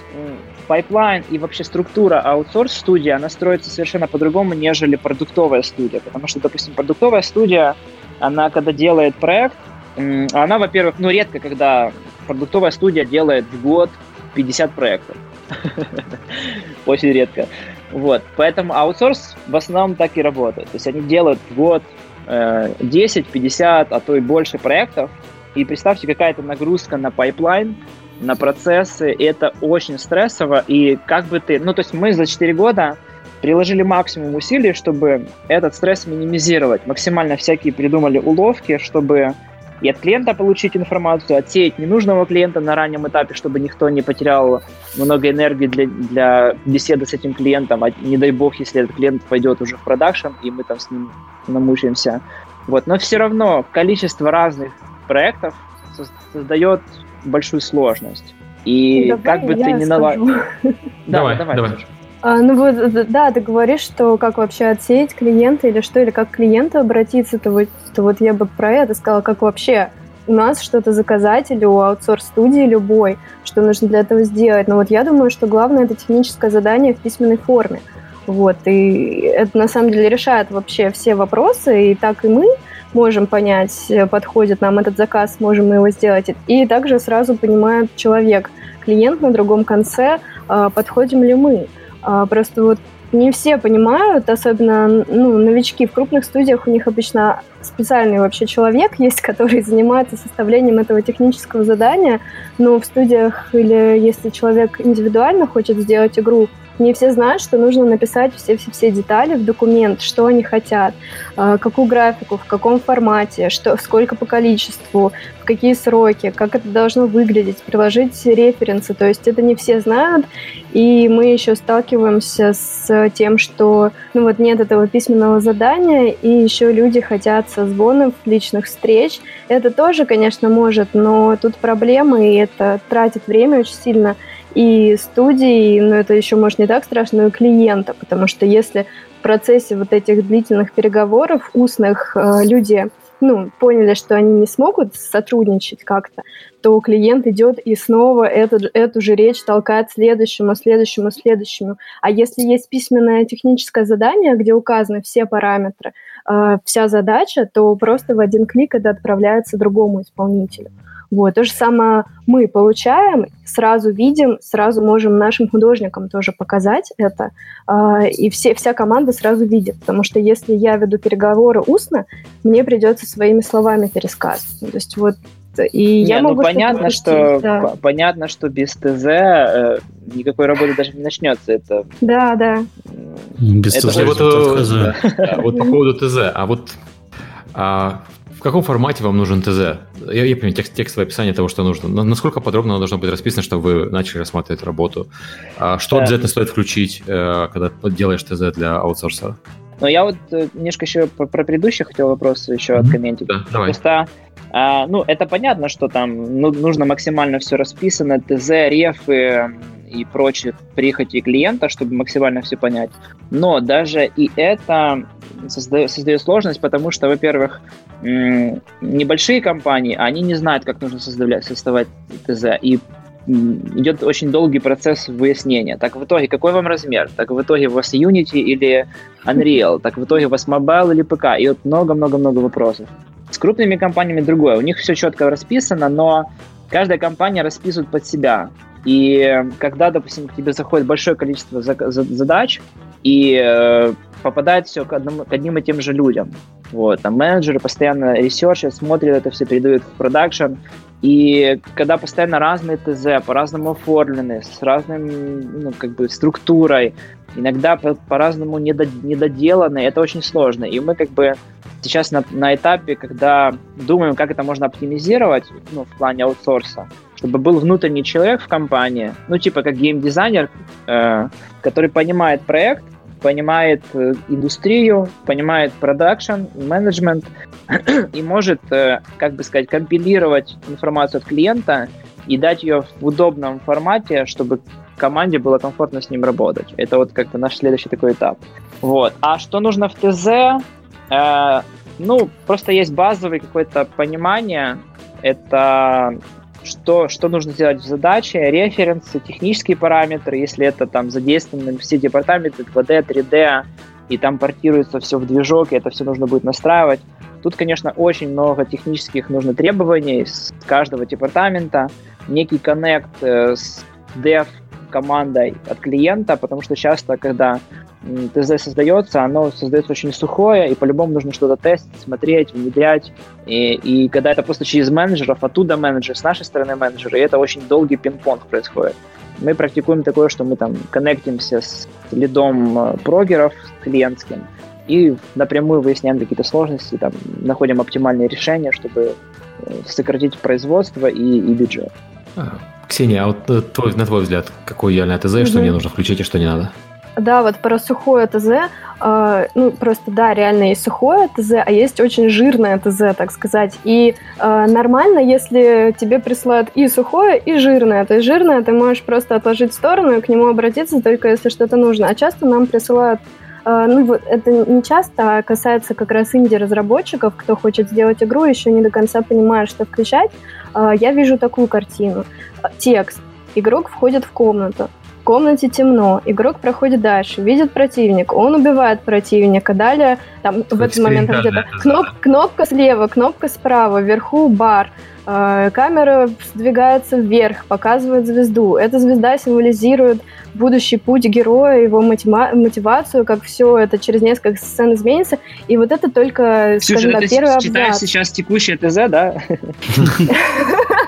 pipeline и вообще структура аутсорс-студии, она строится совершенно по-другому, нежели продуктовая студия. Потому что, допустим, продуктовая студия, она когда делает проект, она, во-первых, ну, редко, когда продуктовая студия делает в год 50 проектов. Очень редко. Вот. Поэтому аутсорс в основном так и работает. То есть они делают в год 10, 50, а то и больше проектов. И представьте, какая-то нагрузка на pipeline, на процессы. Это очень стрессово. И как бы ты... Ну, то есть мы за 4 года приложили максимум усилий, чтобы этот стресс минимизировать. Максимально всякие придумали уловки, чтобы и от клиента получить информацию, отсеять ненужного клиента на раннем этапе, чтобы никто не потерял много энергии для, для беседы с этим клиентом, а не дай бог, если этот клиент пойдет уже в продакшн, и мы там с ним намучаемся. Вот. Но все равно количество разных проектов создает большую сложность. И ну, как бы ты ни наладил... Давай, давай. давай. А, ну вот, да, ты говоришь, что как вообще отсеять клиента или что, или как к клиенту обратиться, то вот, то вот я бы про это сказала, как вообще у нас что-то заказать или у аутсорс-студии любой, что нужно для этого сделать. Но вот я думаю, что главное это техническое задание в письменной форме. Вот, и это на самом деле решает вообще все вопросы, и так и мы можем понять, подходит нам этот заказ, можем мы его сделать. И также сразу понимает человек, клиент на другом конце, а, подходим ли мы. А, просто вот не все понимают, особенно ну, новички. В крупных студиях, у них обычно специальный вообще человек есть, который занимается составлением этого технического задания, но в студиях или если человек индивидуально хочет сделать игру, не все знают, что нужно написать все-все-все детали в документ, что они хотят, а, какую графику, в каком формате, что, сколько по количеству, в какие сроки, как это должно выглядеть, приложить референсы. То есть это не все знают, и мы еще сталкиваемся с тем, что ну вот нет этого письменного задания, и еще люди хотят созвонов, личных встреч. Это тоже, конечно, может, но тут проблемы, и это тратит время очень сильно и студии, но это еще, может, не так страшно, но и клиента, потому что если в процессе вот этих длительных переговоров устных э, люди ну, поняли, что они не смогут сотрудничать как-то, то клиент идет и снова эту, эту же речь толкает следующему, следующему, следующему. А если есть письменное техническое задание, где указаны все параметры, э, вся задача, то просто в один клик это отправляется другому исполнителю. Вот. То же самое мы получаем, сразу видим, сразу можем нашим художникам тоже показать это, э, и все, вся команда сразу видит, потому что если я веду переговоры устно, мне придется своими словами пересказывать. То есть вот и не, я ну могу понятно, что да. понятно, что без ТЗ э, никакой работы даже не начнется. Это да, да. Без это ТЗ. Вот, вот, да, вот по поводу ТЗ, а вот а, в каком формате вам нужен ТЗ? Я, я понимаю, текст, текстовое описание того, что нужно. Насколько подробно оно должно быть расписано, чтобы вы начали рассматривать работу? А что да. обязательно стоит включить, э, когда делаешь ТЗ для аутсорса? Но я вот э, немножко еще про предыдущий хотел вопрос еще mm-hmm. откомментить. Да, давай. Просто, а, ну, это понятно, что там ну, нужно максимально все расписано, ТЗ, рефы и прочие прихоти клиента, чтобы максимально все понять. Но даже и это создает, создает сложность, потому что, во-первых, небольшие компании, они не знают, как нужно создавать, создавать ТЗ, и идет очень долгий процесс выяснения. Так в итоге, какой вам размер? Так в итоге у вас Unity или Unreal? Так в итоге у вас Mobile или ПК? И вот много-много-много вопросов. С крупными компаниями другое. У них все четко расписано, но каждая компания расписывает под себя. И когда, допустим, к тебе заходит большое количество задач, и э, попадает все к, одному, к одним и тем же людям. Вот, там менеджеры постоянно ресерчат, смотрят это все, передают в продакшн, и когда постоянно разные ТЗ, по-разному оформлены, с разным, ну, как бы, структурой, иногда по- по-разному недо- недоделаны, это очень сложно. И мы, как бы, сейчас на, на этапе, когда думаем, как это можно оптимизировать, ну, в плане аутсорса, чтобы был внутренний человек в компании, ну, типа как геймдизайнер, э, который понимает проект, понимает э, индустрию, понимает продакшн, менеджмент и может, э, как бы сказать, компилировать информацию от клиента и дать ее в удобном формате, чтобы команде было комфортно с ним работать. Это вот как-то наш следующий такой этап. Вот. А что нужно в ТЗ? Э, ну, просто есть базовое какое-то понимание. Это что, что нужно делать в задаче, референсы, технические параметры, если это там задействованы все департаменты 2D, 3D, и там портируется все в движок, и это все нужно будет настраивать. Тут, конечно, очень много технических нужно требований с каждого департамента, некий коннект э, с dev командой от клиента, потому что часто, когда ТЗ создается, оно создается очень сухое, и по-любому нужно что-то тестить, смотреть, внедрять. И, и когда это просто через менеджеров, оттуда менеджер, с нашей стороны менеджеры, и это очень долгий пинг-понг происходит. Мы практикуем такое, что мы там коннектимся с лидом э, прогеров клиентским, и напрямую выясняем какие-то сложности, там, находим оптимальные решения, чтобы э, сократить производство и, и бюджет. А, Ксения, а вот э, твой, на твой взгляд, какое идеальное ТЗ, mm-hmm. что мне нужно включить и что не надо? Да, вот про сухое ТЗ, э, ну просто да, реально есть сухое ТЗ, а есть очень жирное ТЗ, так сказать. И э, нормально, если тебе присылают и сухое, и жирное. То есть жирное ты можешь просто отложить в сторону и к нему обратиться только если что-то нужно. А часто нам присылают э, ну, вот это не часто, а касается как раз инди-разработчиков, кто хочет сделать игру, еще не до конца понимает, что включать. Э, я вижу такую картину. Текст. Игрок входит в комнату в комнате темно, игрок проходит дальше, видит противника, он убивает противника, далее там в этот момент где-то кноп, кнопка слева, кнопка справа, вверху бар, э, камера сдвигается вверх, показывает звезду. Эта звезда символизирует будущий путь героя, его мотива- мотивацию, как все это через несколько сцен изменится. И вот это только, Ксюша, скажем так, первый абзац. читаешь сейчас текущее ТЗ, да?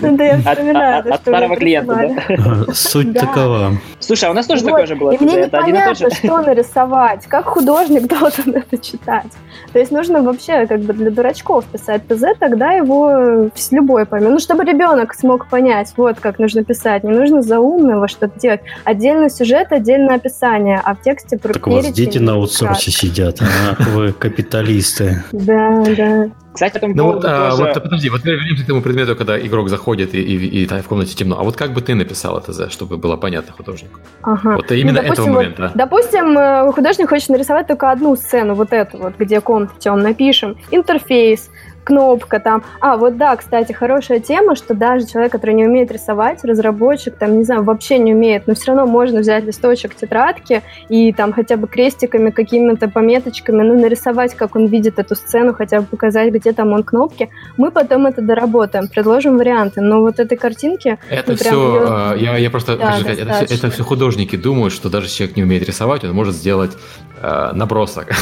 Да я вспоминаю. От старого клиента, да? Суть такова. Слушай, а у нас тоже такое же было. И мне непонятно, что нарисовать, как художник должен это читать. То есть нужно вообще как бы для дурачков писать ТЗ, тогда его любой поймет. Ну, чтобы ребенок смог понять, вот как нужно писать. Не нужно за умного что-то делать. Отдельно сюжет, отдельно описание, а в тексте про Так у вас дети на аутсорсе сидят, а вы капиталисты. Да, да. Кстати, по этому ну вот, а, тоже... вот подожди, вот вернемся к тому предмету, когда игрок заходит и, и, и, и в комнате темно. А вот как бы ты написал ТЗ, чтобы было понятно художнику? Ага. Вот именно ну, допустим, этого момента. Вот, допустим, э, художник хочет нарисовать только одну сцену, вот эту вот, где комната темная. Напишем интерфейс, кнопка там. А, вот да, кстати, хорошая тема, что даже человек, который не умеет рисовать, разработчик, там, не знаю, вообще не умеет, но все равно можно взять листочек тетрадки и там хотя бы крестиками, какими-то пометочками, ну, нарисовать, как он видит эту сцену, хотя бы показать, где там он кнопки. Мы потом это доработаем, предложим варианты, но вот этой картинки... Это все, ее... А, я, я просто да, хочу сказать, это, это все художники думают, что даже человек не умеет рисовать, он может сделать э, набросок.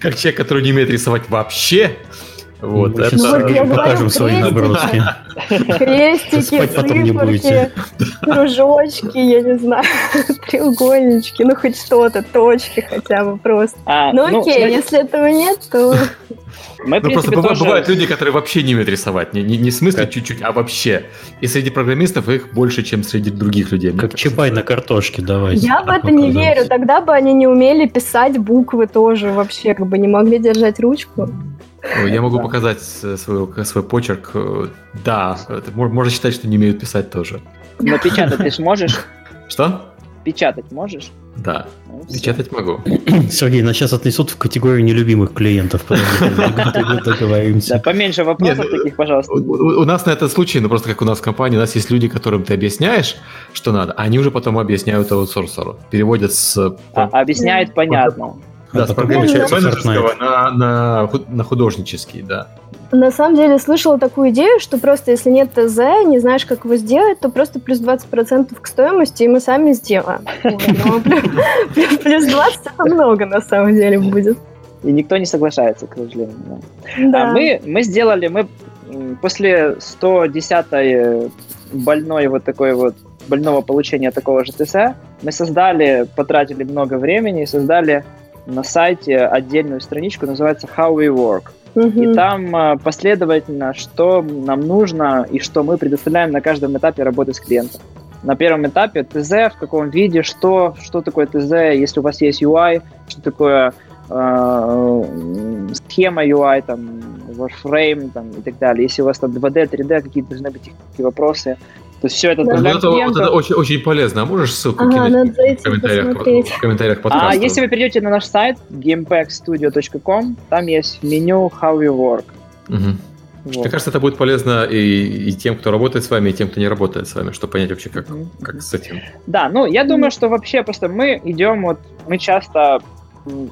Как человек, который не умеет рисовать вообще. Вот, Мы это... вот покажем свои наброски. Крестики, циферки, кружочки, я не знаю, треугольнички, ну хоть что-то, точки хотя бы просто. А, ну, ну окей, если этого нет, то... Мы, ну, просто бывают, тоже... бывают люди, которые вообще не умеют рисовать. Не, не, не в смысле как... чуть-чуть, а вообще. И среди программистов их больше, чем среди других людей. Как Чапай на картошке, давайте. Я в это не верю. Тогда бы они не умели писать буквы тоже вообще, как бы не могли держать ручку. Я могу показать свой, свой почерк. Да, можно считать, что не умеют писать тоже. Но печатать ты сможешь? Что? Печатать можешь? Да, ну, печатать могу. Сергей, нас сейчас отнесут в категорию нелюбимых клиентов. Договоримся. Да, поменьше вопросов таких, пожалуйста. У нас на этот случай, ну просто как у нас в компании, у нас есть люди, которым ты объясняешь, что надо, а они уже потом объясняют аутсорсеру. Переводят с... А, объясняет понятно. Да, с программического на, на, на художнический, да. На самом деле слышала такую идею, что просто если нет ТЗ, не знаешь, как его сделать, то просто плюс 20% к стоимости, и мы сами сделаем. Плюс 20 это много на самом деле будет. И никто не соглашается, к сожалению. Да. А мы, мы сделали, мы после 110-й больной вот такой вот больного получения такого же ТС, мы создали, потратили много времени и создали на сайте отдельную страничку, называется How We Work. И там а, последовательно, что нам нужно и что мы предоставляем на каждом этапе работы с клиентом. На первом этапе ТЗ, в каком виде, что, что такое ТЗ, если у вас есть UI, что такое э, схема UI, там, Warframe там, и так далее. Если у вас там 2D, 3D, какие должны быть вопросы, то есть все это да. вот, это, вот это очень, очень полезно. А можешь ссылку ага, кинуть в комментариях, в комментариях подкаста? А если вы перейдете на наш сайт gamepackstudio.com, там есть меню How We Work. Угу. Вот. Мне кажется, это будет полезно и, и тем, кто работает с вами, и тем, кто не работает с вами, чтобы понять вообще, как, как с этим. Да, ну, я думаю, что вообще просто мы идем, вот, мы часто,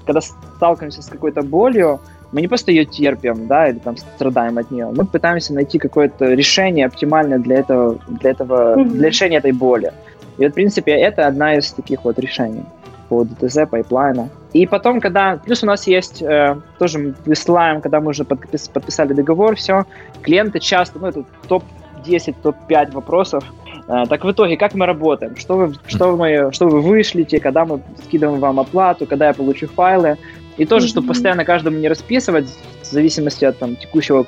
когда сталкиваемся с какой-то болью, мы не просто ее терпим, да, или там страдаем от нее, мы пытаемся найти какое-то решение оптимальное для этого, для этого, mm-hmm. для решения этой боли. И вот, в принципе, это одна из таких вот решений под ТЗ, pipeline а. И потом, когда... Плюс у нас есть... Э, тоже мы высылаем, когда мы уже подпис, подписали договор, все. Клиенты часто... Ну, это топ-10, топ-5 вопросов. Э, так в итоге, как мы работаем? Что вы, что, мы, что вы вышлите? Когда мы скидываем вам оплату? Когда я получу файлы? И тоже, mm-hmm. чтобы постоянно каждому не расписывать, в зависимости от там, текущего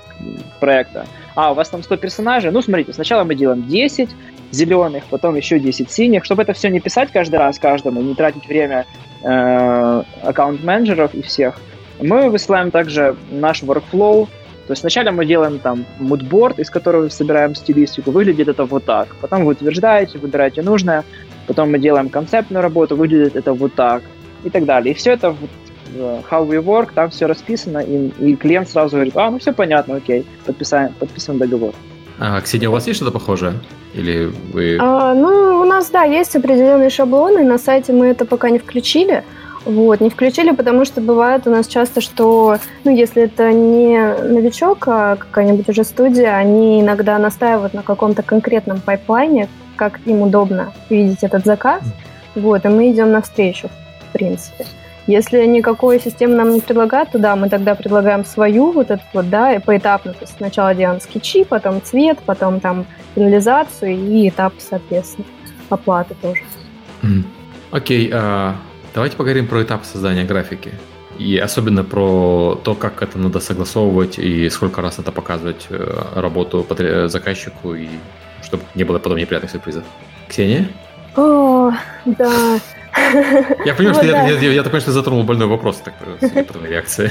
проекта. А, у вас там 100 персонажей? Ну, смотрите, сначала мы делаем 10, зеленых, потом еще 10 синих, чтобы это все не писать каждый раз каждому, не тратить время э, аккаунт-менеджеров и всех. Мы высылаем также наш workflow, то есть сначала мы делаем там мудборд, из которого собираем стилистику, выглядит это вот так. Потом вы утверждаете, выбираете нужное, потом мы делаем концептную работу, выглядит это вот так и так далее. И все это How We Work, там все расписано, и, и клиент сразу говорит, а, ну все понятно, окей, подписаем, подписываем договор. А, Ксения, у вас есть что-то похожее? Или вы... А, ну, у нас, да, есть определенные шаблоны, на сайте мы это пока не включили. Вот, не включили, потому что бывает у нас часто, что, ну, если это не новичок, а какая-нибудь уже студия, они иногда настаивают на каком-то конкретном пайплайне, как им удобно видеть этот заказ. Вот, и мы идем навстречу, в принципе. Если никакой системы нам не предлагают, то да, мы тогда предлагаем свою вот эту вот, да, поэтапно. То есть сначала делаем скетчи, потом цвет, потом там финализацию и этап, соответственно, оплаты тоже. Окей, okay, uh, давайте поговорим про этап создания графики. И особенно про то, как это надо согласовывать и сколько раз это показывать э, работу заказчику, и чтобы не было потом неприятных сюрпризов. Ксения? О, да. Я понимаю, что я, я, я, понимаю, что затронул больной вопрос, так по твоей реакции.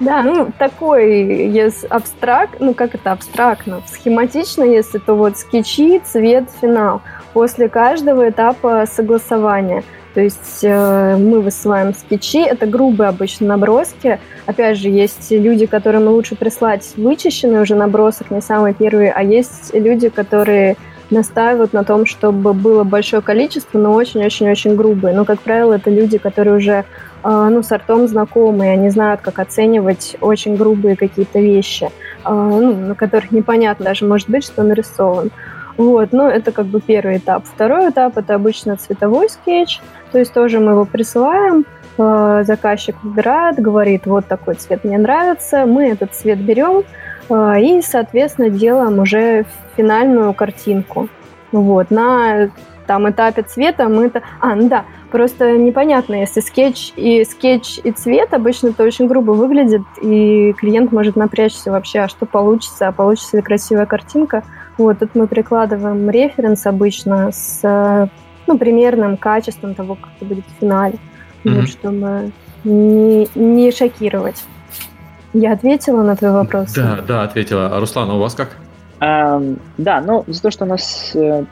Да, ну такой, если абстрак, ну как это абстрактно, схематично, если то вот скетчи, цвет, финал. После каждого этапа согласования. То есть э, мы высылаем скетчи, это грубые обычно наброски. Опять же, есть люди, которым лучше прислать вычищенный уже набросок, не самый первый, а есть люди, которые настаивают на том, чтобы было большое количество, но очень-очень-очень грубые. Но, как правило, это люди, которые уже а, ну, с артом знакомые, они знают, как оценивать очень грубые какие-то вещи, а, ну, на которых непонятно даже, может быть, что нарисован. Вот, ну, это как бы первый этап. Второй этап – это обычно цветовой скетч, то есть тоже мы его присылаем, а, заказчик выбирает, говорит, вот такой цвет мне нравится, мы этот цвет берем, и, соответственно, делаем уже финальную картинку. Вот, на там этапе цвета мы это... А, ну да, просто непонятно, если скетч и скетч и цвет обычно это очень грубо выглядит, и клиент может напрячься вообще, а что получится, а получится ли красивая картинка. Вот, тут мы прикладываем референс обычно с ну, примерным качеством того, как это будет в финале, mm-hmm. вот, чтобы не, не шокировать. Я ответила на твой вопрос? Да, да, ответила. А Руслан, а у вас как? Um, да, ну, за то, что у нас э,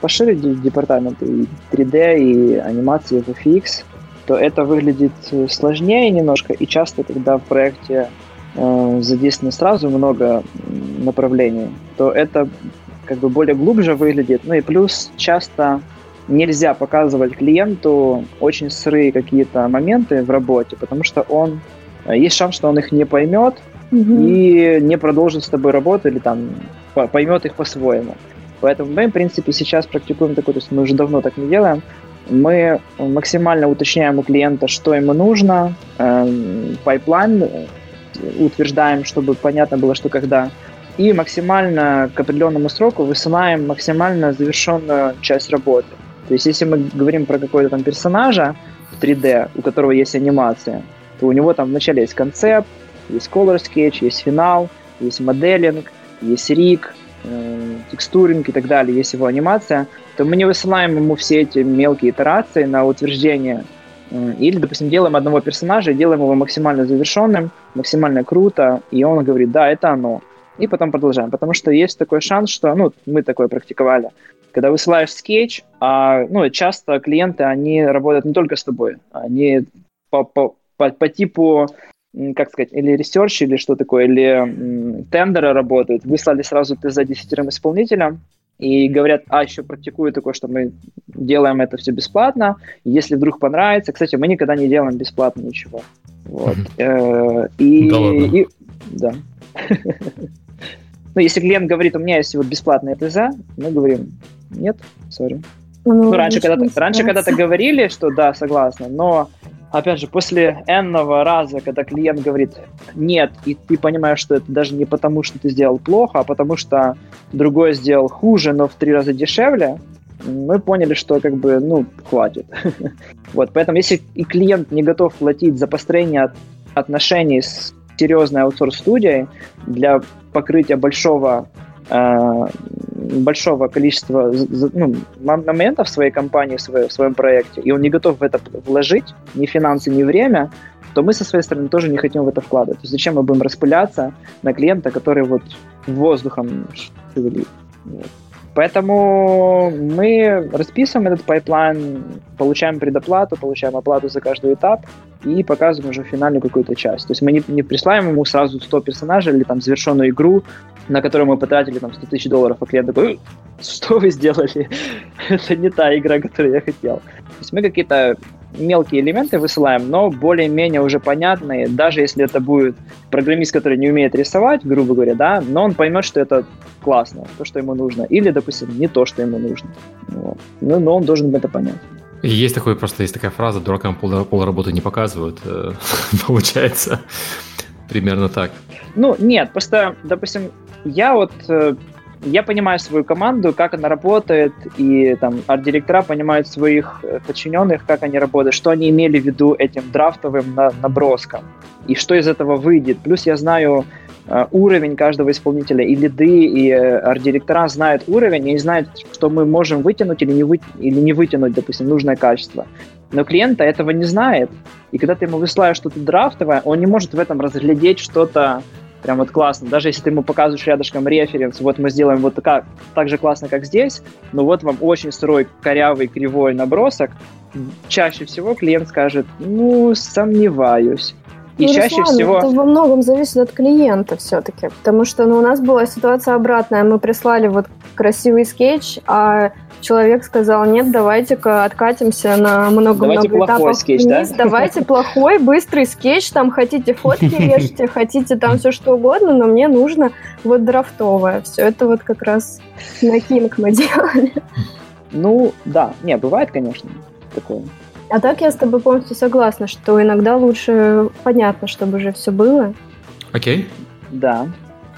пошире департамент и 3D, и анимации в FX, то это выглядит э, сложнее немножко, и часто, когда в проекте э, задействовано сразу много направлений, то это как бы более глубже выглядит. Ну и плюс часто нельзя показывать клиенту очень сырые какие-то моменты в работе, потому что он есть шанс, что он их не поймет угу. и не продолжит с тобой работу или там поймет их по-своему. Поэтому мы, в принципе, сейчас практикуем такое, то есть мы уже давно так не делаем. Мы максимально уточняем у клиента, что ему нужно, эм, pipeline э, утверждаем, чтобы понятно было, что когда, и максимально к определенному сроку высылаем максимально завершенную часть работы. То есть, если мы говорим про какого-то там персонажа в 3D, у которого есть анимация, то у него там вначале есть концепт, есть color sketch, есть финал, есть моделинг, есть рик, э, текстуринг и так далее, есть его анимация, то мы не высылаем ему все эти мелкие итерации на утверждение. Э, или, допустим, делаем одного персонажа и делаем его максимально завершенным, максимально круто, и он говорит, да, это оно. И потом продолжаем. Потому что есть такой шанс, что, ну, мы такое практиковали, когда высылаешь скетч, а, ну, часто клиенты, они работают не только с тобой, они по, по, по типу как сказать, или research, или что такое, или тендеры работают, выслали сразу ТЗ десятерым исполнителям, и говорят, а, еще практикую такое, что мы делаем это все бесплатно, если вдруг понравится. Кстати, мы никогда не делаем бесплатно ничего. Вот. Э, и, да, и, да. Ну, если клиент говорит, у меня есть вот бесплатная ТЗ, мы говорим, нет, сори. Ну, ну раньше когда-то, раньше когда-то говорили, что да, согласна, но опять же, после энного раза, когда клиент говорит нет, и ты понимаешь, что это даже не потому, что ты сделал плохо, а потому что другой сделал хуже, но в три раза дешевле, мы поняли, что как бы, ну, хватит. вот, поэтому если и клиент не готов платить за построение отношений с серьезной аутсорс-студией для покрытия большого большого количества ну, моментов в своей компании, в, своем проекте, и он не готов в это вложить ни финансы, ни время, то мы со своей стороны тоже не хотим в это вкладывать. То есть зачем мы будем распыляться на клиента, который вот воздухом шевелит. Вот. Поэтому мы расписываем этот pipeline, получаем предоплату, получаем оплату за каждый этап и показываем уже финальную какую-то часть. То есть мы не, не присылаем ему сразу 100 персонажей или там завершенную игру, на которую мы потратили там 100 тысяч долларов, а клиент такой, что вы сделали? Это не та игра, которую я хотел. То есть мы какие-то мелкие элементы высылаем, но более-менее уже понятные, даже если это будет программист, который не умеет рисовать, грубо говоря, да, но он поймет, что это классно, то, что ему нужно, или, допустим, не то, что ему нужно. Вот. Ну, но он должен это понять. Есть такой, просто есть такая фраза, дуракам пол, пол работы не показывают, э, получается, примерно так. Ну, нет, просто, допустим, я вот э, я понимаю свою команду, как она работает, и там арт-директора понимают своих э, подчиненных, как они работают, что они имели в виду этим драфтовым наброском, и что из этого выйдет. Плюс я знаю э, уровень каждого исполнителя, и лиды, и э, арт-директора знают уровень, и знают, что мы можем вытянуть или не, вы, или не вытянуть, допустим, нужное качество. Но клиента этого не знает, и когда ты ему высылаешь что-то драфтовое, он не может в этом разглядеть что-то Прям вот классно. Даже если ты ему показываешь рядышком референс, вот мы сделаем вот так, так же классно, как здесь, но вот вам очень сырой, корявый, кривой набросок, чаще всего клиент скажет, ну, сомневаюсь. И ну, чаще Руслан, всего... Это во многом зависит от клиента все-таки, потому что ну, у нас была ситуация обратная. Мы прислали вот красивый скетч, а человек сказал, нет, давайте-ка откатимся на много-много этапов скетч, вниз. Да? Давайте плохой, быстрый скетч, там хотите фотки режьте, хотите там все что угодно, но мне нужно вот драфтовое. Все это вот как раз на King мы делали. Ну, да, не, бывает, конечно, такое. А так я с тобой полностью согласна, что иногда лучше понятно, чтобы уже все было. Okay. Okay. Да.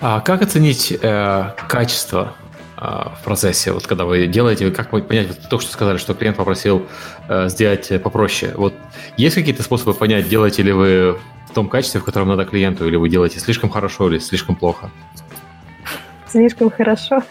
А как оценить э, качество а, в процессе, вот когда вы делаете, как понять, вот только что сказали, что клиент попросил э, сделать попроще. Вот есть какие-то способы понять, делаете ли вы в том качестве, в котором надо клиенту, или вы делаете слишком хорошо или слишком плохо? Слишком хорошо.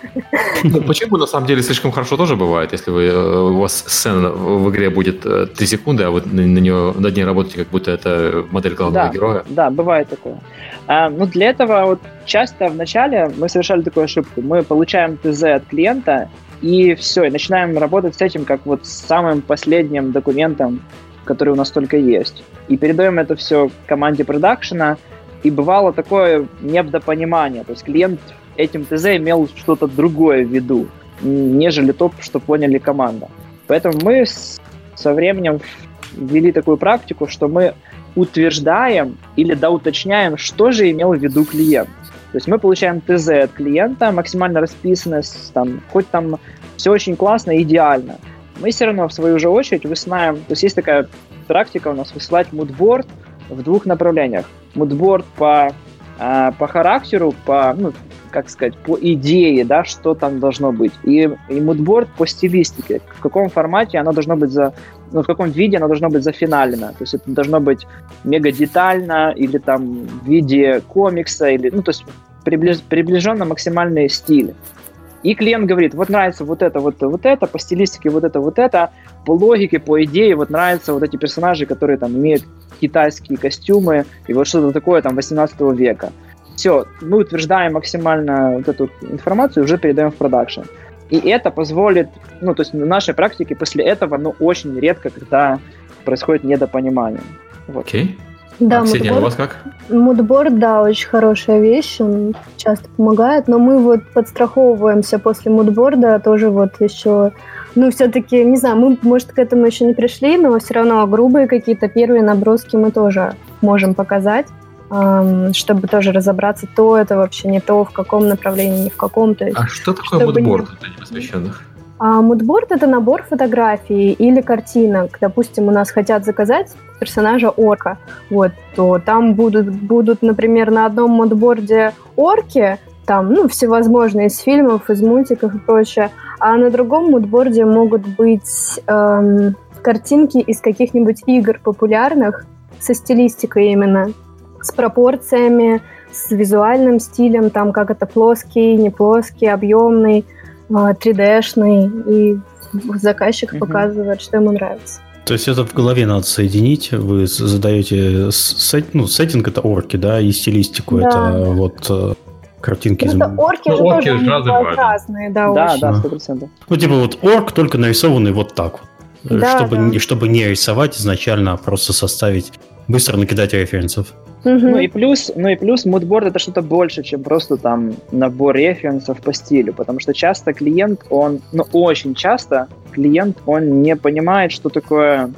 Ну, почему на самом деле слишком хорошо тоже бывает, если вы, э, у вас сцена в игре будет 3 э, секунды, а вы на, нее, над ней работаете, как будто это модель главного да, героя. Да, бывает такое. А, ну, для этого вот часто вначале мы совершали такую ошибку. Мы получаем ТЗ от клиента, и все, и начинаем работать с этим как вот с самым последним документом, который у нас только есть. И передаем это все команде продакшена, и бывало такое недопонимание. То есть клиент этим ТЗ имел что-то другое в виду, нежели то, что поняли команда. Поэтому мы со временем ввели такую практику, что мы утверждаем или доуточняем, что же имел в виду клиент. То есть мы получаем ТЗ от клиента, максимально расписанное, там, хоть там все очень классно, идеально. Мы все равно, в свою же очередь, высылаем, то есть есть такая практика у нас, высылать мудборд в двух направлениях. Мудборд по, а, по характеру, по, ну, как сказать, по идее, да, что там должно быть. И, и мудборд по стилистике, в каком формате оно должно быть за, ну, в каком виде оно должно быть зафиналено. То есть это должно быть мега детально или там в виде комикса, или, ну, то есть приближ, приближенно максимальный стиль. И клиент говорит, вот нравится вот это, вот, вот это, по стилистике вот это, вот это, по логике, по идее, вот нравятся вот эти персонажи, которые там имеют китайские костюмы и вот что-то такое там 18 века. Все, мы утверждаем максимально вот эту информацию, уже передаем в продакшн. И это позволит, ну, то есть на нашей практике после этого, ну, очень редко, когда происходит недопонимание. Вот. Okay. Да, а, Ксения, у вас как? мудборд, да, очень хорошая вещь, он часто помогает, но мы вот подстраховываемся после мудборда, тоже вот еще, ну, все-таки, не знаю, мы, может, к этому еще не пришли, но все равно грубые какие-то первые наброски мы тоже можем показать, чтобы тоже разобраться, то это вообще не то, в каком направлении, ни в каком. То есть, А что такое чтобы не- мудборд для непосвященных? А мудборд это набор фотографий или картинок. Допустим, у нас хотят заказать персонажа орка, вот, то там будут, будут, например, на одном мудборде орки, там, ну, всевозможные из фильмов, из мультиков и прочее, а на другом мудборде могут быть эм, картинки из каких-нибудь игр популярных со стилистикой именно, с пропорциями, с визуальным стилем, там, как это плоский, не плоский, объемный, а, 3D-шный, и заказчик Мгм. показывает, что ему нравится. То есть это в голове надо соединить. Вы задаете сет- ну, сеттинг это орки, да, и стилистику Да. это вот э, картинки из... Просто орки Ну, же орки тоже же разные разные, да, Да, очень. да, сто процентов. Ну, типа вот орк, только нарисованный вот так вот. Э, Да, чтобы, да. Не, чтобы не рисовать изначально, а просто составить, быстро накидать референсов. Ну и плюс, ну и плюс мудборд это что-то больше, чем просто там набор референсов по стилю, потому что часто клиент, он, ну очень часто клиент, он не понимает, что такое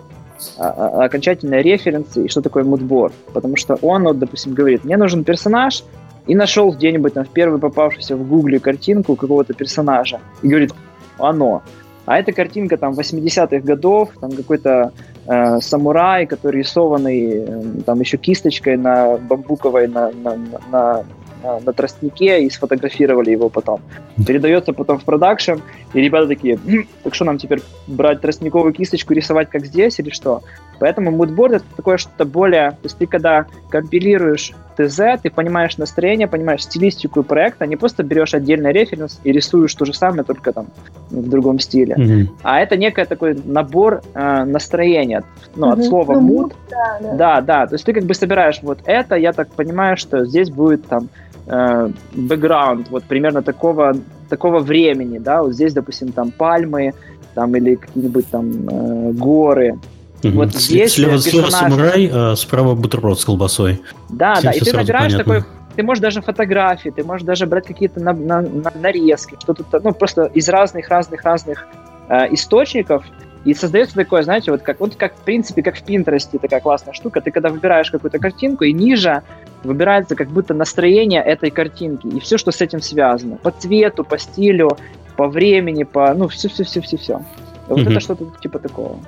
а, а, окончательные референсы и что такое мудборд, потому что он, вот, допустим, говорит, мне нужен персонаж, и нашел где-нибудь там в первой попавшейся в гугле картинку какого-то персонажа, и говорит, оно. А эта картинка там 80-х годов, там какой-то э, самурай, который рисованный э, там еще кисточкой на бамбуковой на, на, на, на, на- тростнике и сфотографировали его потом. Передается потом в продакшн, и ребята такие, «Хм, так что нам теперь брать тростниковую кисточку рисовать как здесь или что? Поэтому мудборд это такое что-то более... То есть ты когда компилируешь ТЗ, ты понимаешь настроение, понимаешь стилистику проекта, не просто берешь отдельный референс и рисуешь то же самое, только там в другом стиле. Мгм. А это некий такой набор э, настроения, ну, от Мгм. слова Ну, mood. mood, да, да. Да, да, то есть ты как бы собираешь вот это, я так понимаю, что здесь будет там бэкграунд вот примерно такого, такого времени, да, вот здесь, допустим, там пальмы, там или какие-нибудь там э, горы. Мгм. Вот здесь слева, слева персонаж- самурай, а справа бутерброд с колбасой. Да, Всем да, и ты набираешь понятно. такой, ты можешь даже фотографии, ты можешь даже брать какие-то на- на- на- нарезки, что-то, ну, просто из разных-разных-разных э, источников, и создается такое, знаете, вот как, вот как, в принципе, как в Пинтересте такая классная штука, ты когда выбираешь какую-то картинку, и ниже выбирается как будто настроение этой картинки, и все, что с этим связано, по цвету, по стилю, по времени, по, ну, все-все-все-все-все. Вот Мгм. это что-то типа такого.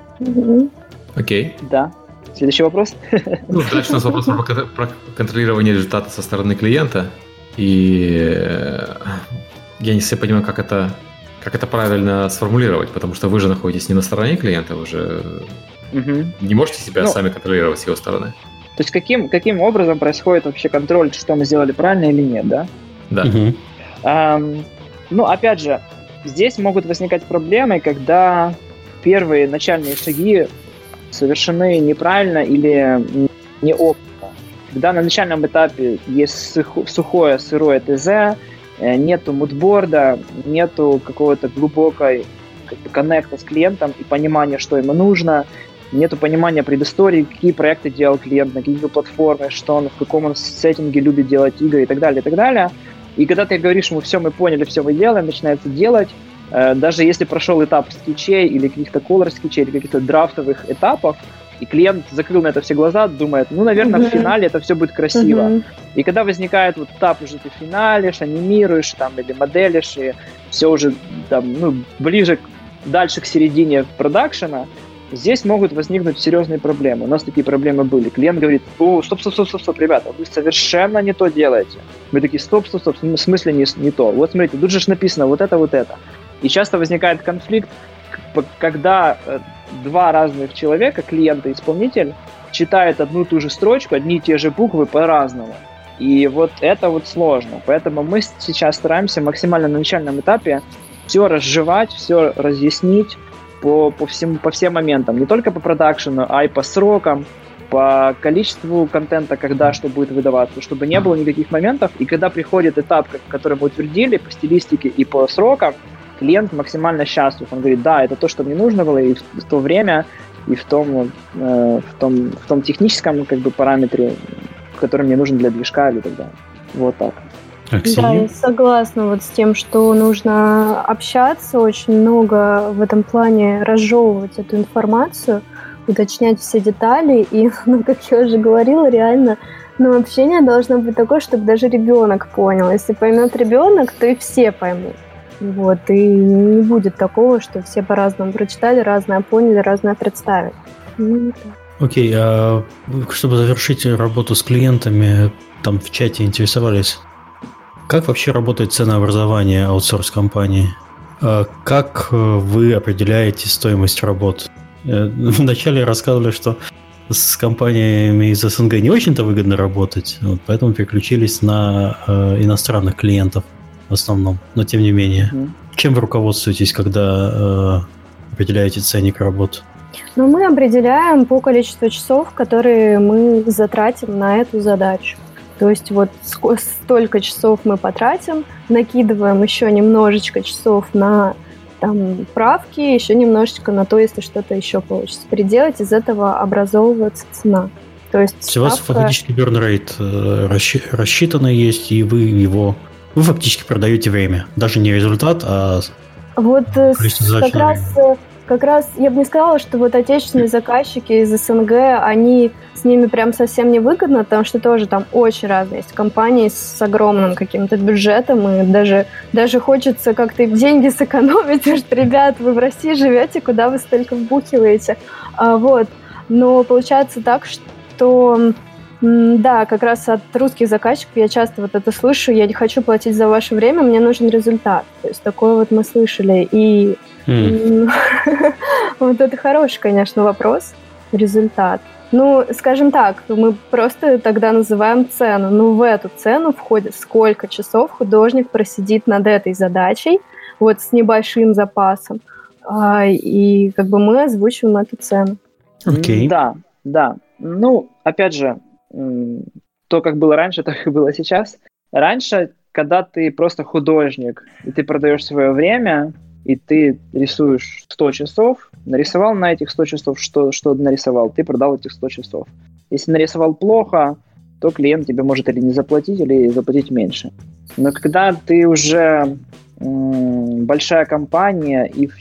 Окей. Да. Следующий вопрос? Ну, дальше у нас вопрос про, про контролирование результата со стороны клиента. И э, я не совсем понимаю, как это, как это правильно сформулировать, потому что вы же находитесь не на стороне клиента, вы же Мгм. не можете себя Ну, сами контролировать с его стороны. То есть каким, каким образом происходит вообще контроль, что мы сделали правильно или нет, да? Да. Мгм. Ам, ну, опять же, здесь могут возникать проблемы, когда первые начальные шаги совершены неправильно или неопытно. Когда на начальном этапе есть сухо- сухое, сырое ТЗ, э, нету мудборда, нету какого-то глубокой как бы, коннекта с клиентом и понимания, что ему нужно, нету понимания предыстории, какие проекты делал клиент, на какие платформы, что он, в каком он сеттинге любит делать игры и так далее, и так далее. И когда ты говоришь ему, все, мы поняли, все мы делаем, начинается делать, э, даже если прошел этап скетчей или каких-то колор скетчей, или каких-то драфтовых этапов, и клиент закрыл на это все глаза, думает, ну, наверное, в Мгм. финале это все будет красиво. Мгм. И когда возникает вот этап, уже ты финалишь, анимируешь там или моделишь, и все уже там, ну, ближе, дальше к середине продакшена, здесь могут возникнуть серьезные проблемы. У нас такие проблемы были. Клиент говорит, о, стоп, стоп, стоп, стоп, стоп, ребята, вы совершенно не то делаете. Мы такие, стоп, стоп, стоп, в смысле не, не то? Вот смотрите, тут же написано вот это, вот это. И часто возникает конфликт, когда э, два разных человека, клиент и исполнитель, читают одну и ту же строчку, одни и те же буквы по-разному. И вот это вот сложно. Поэтому мы сейчас стараемся максимально на начальном этапе все разжевать, все разъяснить по, по, всем, по всем моментам. Не только по продакшену, а и по срокам, по количеству контента, когда что будет выдаваться, чтобы не было никаких моментов. И когда приходит этап, который мы утвердили по стилистике и по срокам, клиент максимально счастлив. Он говорит, да, это то, что мне нужно было, и в в то время и в том, э, в том, в том техническом как бы параметре, который мне нужен для движка или так далее. Вот так. Оксия? Да, я согласна вот с тем, что нужно общаться, очень много в этом плане разжевывать эту информацию, уточнять все детали. И, ну, как я уже говорила, реально, ну, общение должно быть такое, чтобы даже ребенок понял. Если поймет ребенок, то и все поймут. Вот, и не будет такого, что все по-разному прочитали, разное поняли, разное представили. Ну, Окей, а чтобы завершить работу с клиентами, там в чате интересовались, как вообще работает ценообразование аутсорс-компании? А как э, вы определяете стоимость работ? Э, вначале рассказывали, что с компаниями из СНГ не очень-то выгодно работать, вот, поэтому переключились на э, иностранных клиентов в основном, но тем не менее. Mm. Чем вы руководствуетесь, когда э, определяете ценник работ? Ну, мы определяем по количеству часов, которые мы затратим на эту задачу. То есть вот столько часов мы потратим, накидываем еще немножечко часов на там правки, еще немножечко на то, если что-то еще получится приделать, из этого образовывается цена. То есть ставка... у вас фактически burn rate э, рассчитанный есть, и вы его вы фактически продаете время. Даже не результат, а вот э, как раз, э, как раз я бы не сказала, что вот отечественные заказчики из СНГ, они с ними прям совсем не выгодно, потому что тоже там очень разные есть компании с огромным каким-то бюджетом, и даже, даже хочется как-то деньги сэкономить, что, ребят, вы в России живете, куда вы столько вбухиваете. А, вот. Но получается так, что да, как раз от русских заказчиков я часто вот это слышу. Я не хочу платить за ваше время, мне нужен результат. То есть такое вот мы слышали. И mm. вот это хороший, конечно, вопрос. Результат. Ну, скажем так, мы просто тогда называем цену. Ну, в эту цену входит, сколько часов художник просидит над этой задачей, вот с небольшим запасом. А, и как бы мы озвучиваем эту цену. Окей. Okay. Да, да. Ну, опять же, то, как было раньше, так и было сейчас. Раньше, когда ты просто художник, и ты продаешь свое время, и ты рисуешь 100 часов, нарисовал на этих 100 часов, что, что нарисовал, ты продал этих 100 часов. Если нарисовал плохо, то клиент тебе может или не заплатить, или заплатить меньше. Но когда ты уже большая компания, и в,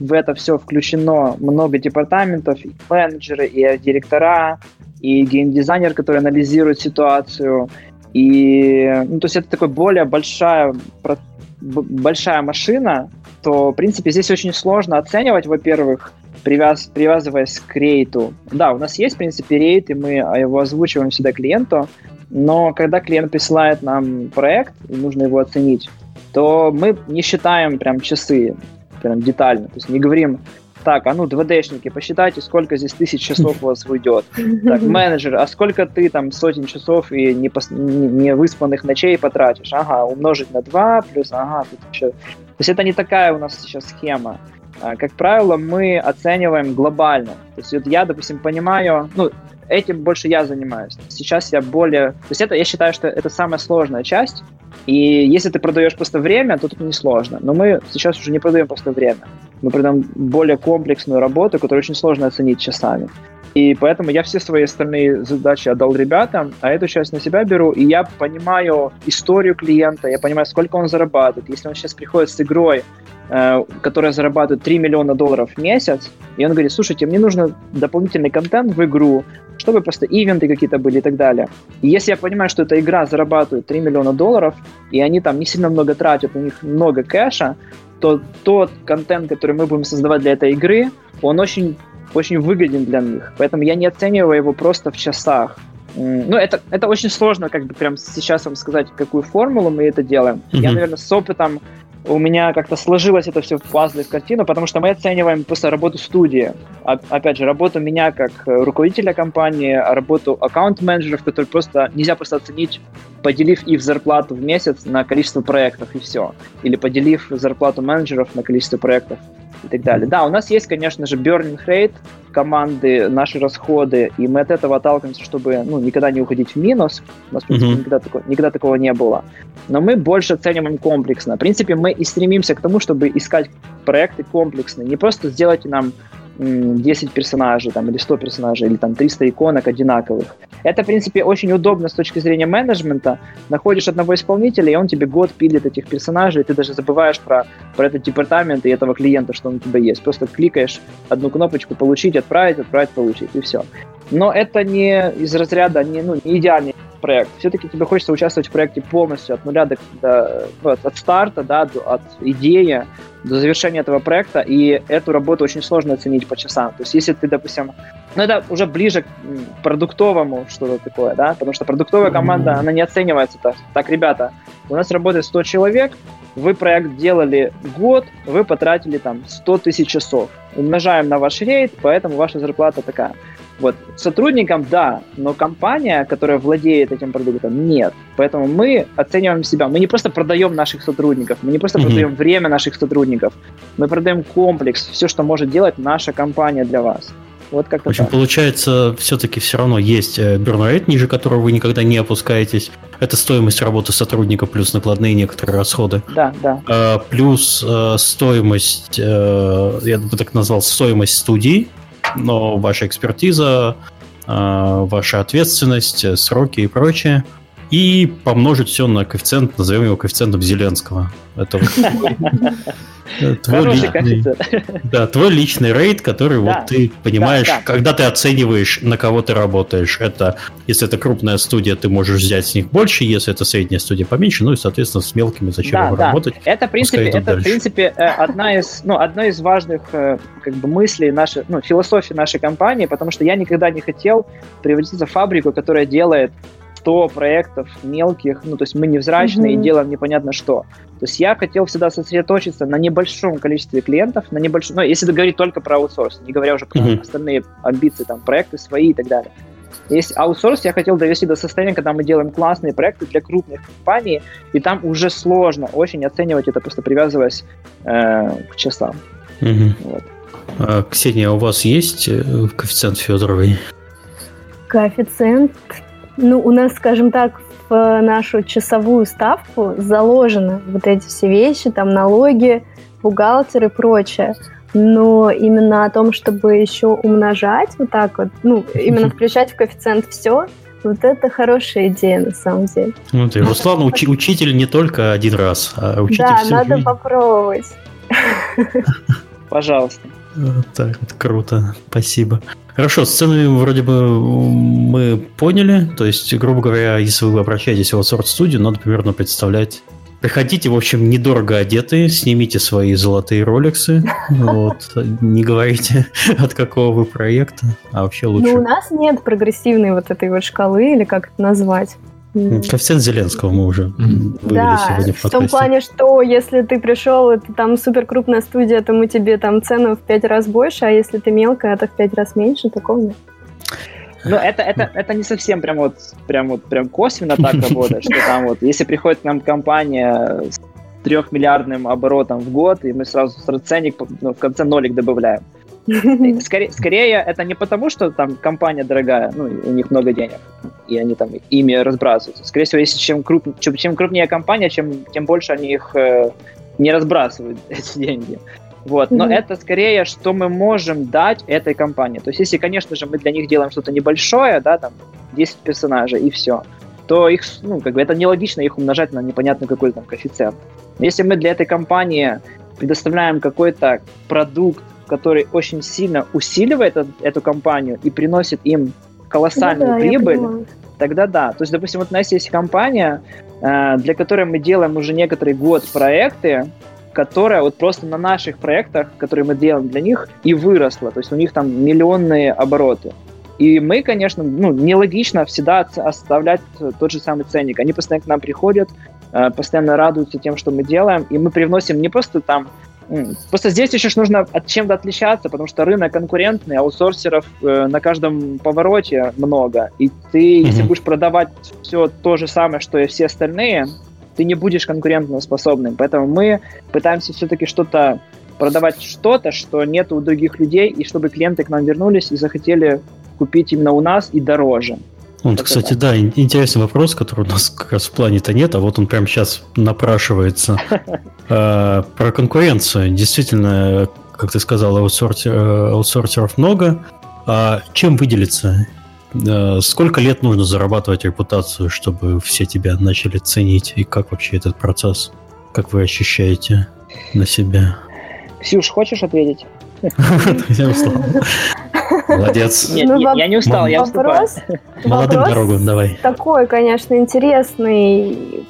в это все включено много департаментов, и менеджеры, и директора, и геймдизайнер, который анализирует ситуацию. И, ну, то есть это такая более большая, большая машина, то, в принципе, здесь очень сложно оценивать, во-первых, привяз, привязываясь к рейту. Да, у нас есть, в принципе, рейт, и мы его озвучиваем всегда клиенту, но когда клиент присылает нам проект, и нужно его оценить, то мы не считаем прям часы, прям детально. То есть не говорим, так, а ну, 2D-шники, посчитайте, сколько здесь тысяч часов у вас уйдет. Так, менеджер, а сколько ты там сотен часов и не, пос... не выспанных ночей потратишь? Ага, умножить на 2, плюс, ага, тут еще... То есть это не такая у нас сейчас схема. А, как правило, мы оцениваем глобально. То есть вот я, допустим, понимаю, ну, этим больше я занимаюсь. Сейчас я более... То есть это, я считаю, что это самая сложная часть, и если ты продаешь просто время, то тут не сложно. Но мы сейчас уже не продаем просто время. Мы продаем более комплексную работу, которую очень сложно оценить часами. И поэтому я все свои остальные задачи отдал ребятам, а эту часть на себя беру, и я понимаю историю клиента, я понимаю, сколько он зарабатывает. Если он сейчас приходит с игрой, э, которая зарабатывает 3 миллиона долларов в месяц, и он говорит, слушайте, мне нужен дополнительный контент в игру, чтобы просто ивенты какие-то были и так далее. И если я понимаю, что эта игра зарабатывает 3 миллиона долларов, и они там не сильно много тратят, у них много кэша, то тот контент, который мы будем создавать для этой игры, он очень очень выгоден для них. Поэтому я не оцениваю его просто в часах. Ну, это, это очень сложно, как бы прям сейчас вам сказать, какую формулу мы это делаем. Mm-hmm. Я, наверное, с опытом у меня как-то сложилось это все в пазлы, в картину, потому что мы оцениваем просто работу студии. Опять же, работу меня как руководителя компании, работу аккаунт-менеджеров, которые просто нельзя просто оценить, поделив их зарплату в месяц на количество проектов и все. Или поделив зарплату менеджеров на количество проектов и так далее. Да, у нас есть, конечно же, burning rate команды, наши расходы, и мы от этого отталкиваемся, чтобы ну, никогда не уходить в минус. У нас, в принципе, mm-hmm. никогда, такого, никогда такого не было. Но мы больше оцениваем комплексно. В принципе, мы и стремимся к тому, чтобы искать проекты комплексные. Не просто сделайте нам 10 персонажей, там, или 100 персонажей, или там 300 иконок одинаковых. Это, в принципе, очень удобно с точки зрения менеджмента. Находишь одного исполнителя, и он тебе год пилит этих персонажей, и ты даже забываешь про, про этот департамент и этого клиента, что он у тебя есть. Просто кликаешь одну кнопочку «Получить», «Отправить», «Отправить», «Получить», и все. Но это не из разряда, не, ну, не идеальный проект. Все-таки тебе хочется участвовать в проекте полностью от нуля до, до ну, от старта, да, до, от идеи до завершения этого проекта, и эту работу очень сложно оценить по часам. То есть если ты, допустим, ну это уже ближе к продуктовому что-то такое, да, потому что продуктовая команда, она не оценивается так. Так, ребята, у нас работает 100 человек, вы проект делали год, вы потратили там 100 тысяч часов. Умножаем на ваш рейд, поэтому ваша зарплата такая. Вот. Сотрудникам да, но компания, которая владеет этим продуктом, нет. Поэтому мы оцениваем себя. Мы не просто продаем наших сотрудников, мы не просто mm-hmm. продаем время наших сотрудников, мы продаем комплекс, все, что может делать наша компания для вас. Вот как-то В общем, так. получается, все-таки все равно есть burn ниже которого вы никогда не опускаетесь. Это стоимость работы сотрудника плюс накладные некоторые расходы. Да, да. А, плюс а, стоимость, а, я бы так назвал, стоимость студии, но ваша экспертиза, а, ваша ответственность, сроки и прочее. И помножить все на коэффициент, назовем его коэффициентом Зеленского. Это твой личный, да, твой личный рейд, который вот ты понимаешь, да, да. когда ты оцениваешь, на кого ты работаешь. Это если это крупная студия, ты можешь взять с них больше, если это средняя студия поменьше, ну и соответственно с мелкими зачем да, да. работать. Это в принципе, это в принципе э, одна из, ну одна из важных э, как бы мыслей нашей, ну философии нашей компании, потому что я никогда не хотел превратиться в фабрику, которая делает 100 проектов мелких, ну, то есть мы невзрачные mm-hmm. и делаем непонятно что. То есть я хотел всегда сосредоточиться на небольшом количестве клиентов, на небольшом, ну, если говорить только про аутсорс, не говоря уже про mm-hmm. остальные амбиции, там, проекты свои и так далее. Есть аутсорс, я хотел довести до состояния, когда мы делаем классные проекты для крупных компаний, и там уже сложно очень оценивать это, просто привязываясь э, к часам. Угу. Вот. А, Ксения, у вас есть э, коэффициент Федоровой? Коэффициент ну, у нас, скажем так, в нашу часовую ставку заложены вот эти все вещи, там налоги, бухгалтер и прочее. Но именно о том, чтобы еще умножать вот так вот, ну, именно включать в коэффициент все, вот это хорошая идея, на самом деле. Ну, ты, Руслан, учи, учитель не только один раз, а учитель Да, надо жизнь. попробовать. Пожалуйста. Так круто, спасибо. Хорошо, с ценами вроде бы мы поняли. То есть, грубо говоря, если вы обращаетесь в аутсорс-студию, надо примерно представлять Приходите, в общем, недорого одетые, снимите свои золотые роликсы, вот, не говорите, от какого вы проекта, а вообще лучше. Ну, у нас нет прогрессивной вот этой вот шкалы, или как это назвать. Коэффициент Зеленского мы уже вывели да, сегодня в подкасте. в том плане, что если ты пришел, это там супер крупная студия, то мы тебе там цену в пять раз больше, а если ты мелкая, то в пять раз меньше, такого нет. Ну, это, это, это не совсем прям вот, прям вот прям косвенно так работает, что там вот, если приходит к нам компания с трехмиллиардным оборотом в год, и мы сразу ценник ну, в конце нолик добавляем. Скорее, скорее, это не потому, что там компания дорогая, ну, у них много денег, и они там ими разбрасываются. Скорее всего, если чем, круп, чем, чем крупнее компания, чем, тем больше они их э, не разбрасывают, эти деньги. Вот. Но mm-hmm. это скорее, что мы можем дать этой компании. То есть, если, конечно же, мы для них делаем что-то небольшое, да, там, 10 персонажей и все, то их, ну, как бы это нелогично их умножать на непонятный какой-то там коэффициент. Если мы для этой компании предоставляем какой-то продукт, который очень сильно усиливает эту, эту компанию и приносит им колоссальную ну, да, прибыль, тогда да. То есть, допустим, вот у нас есть компания, э, для которой мы делаем уже некоторый год проекты, которая вот просто на наших проектах, которые мы делаем для них, и выросла. То есть у них там миллионные обороты. И мы, конечно, ну, нелогично всегда оставлять тот же самый ценник. Они постоянно к нам приходят, э, постоянно радуются тем, что мы делаем, и мы привносим не просто там Просто здесь еще нужно от чем-то отличаться, потому что рынок конкурентный, аутсорсеров э, на каждом повороте много. И ты, mm-hmm. если будешь продавать все то же самое, что и все остальные, ты не будешь конкурентно способным. Поэтому мы пытаемся все-таки что-то продавать что-то, что нет у других людей, и чтобы клиенты к нам вернулись и захотели купить именно у нас и дороже. Вот, это кстати, да. да, интересный вопрос, который у нас как раз в плане-то нет, а вот он прямо сейчас напрашивается. А, про конкуренцию. Действительно, как ты сказал, аутсортеров много. А чем выделиться? Сколько лет нужно зарабатывать репутацию, чтобы все тебя начали ценить? И как вообще этот процесс? Как вы ощущаете на себя? Ксюш, хочешь ответить? Молодец. Нет, ну, я, я не устал, я вопрос, Молодым дорогу, давай. Такой, конечно, интересный.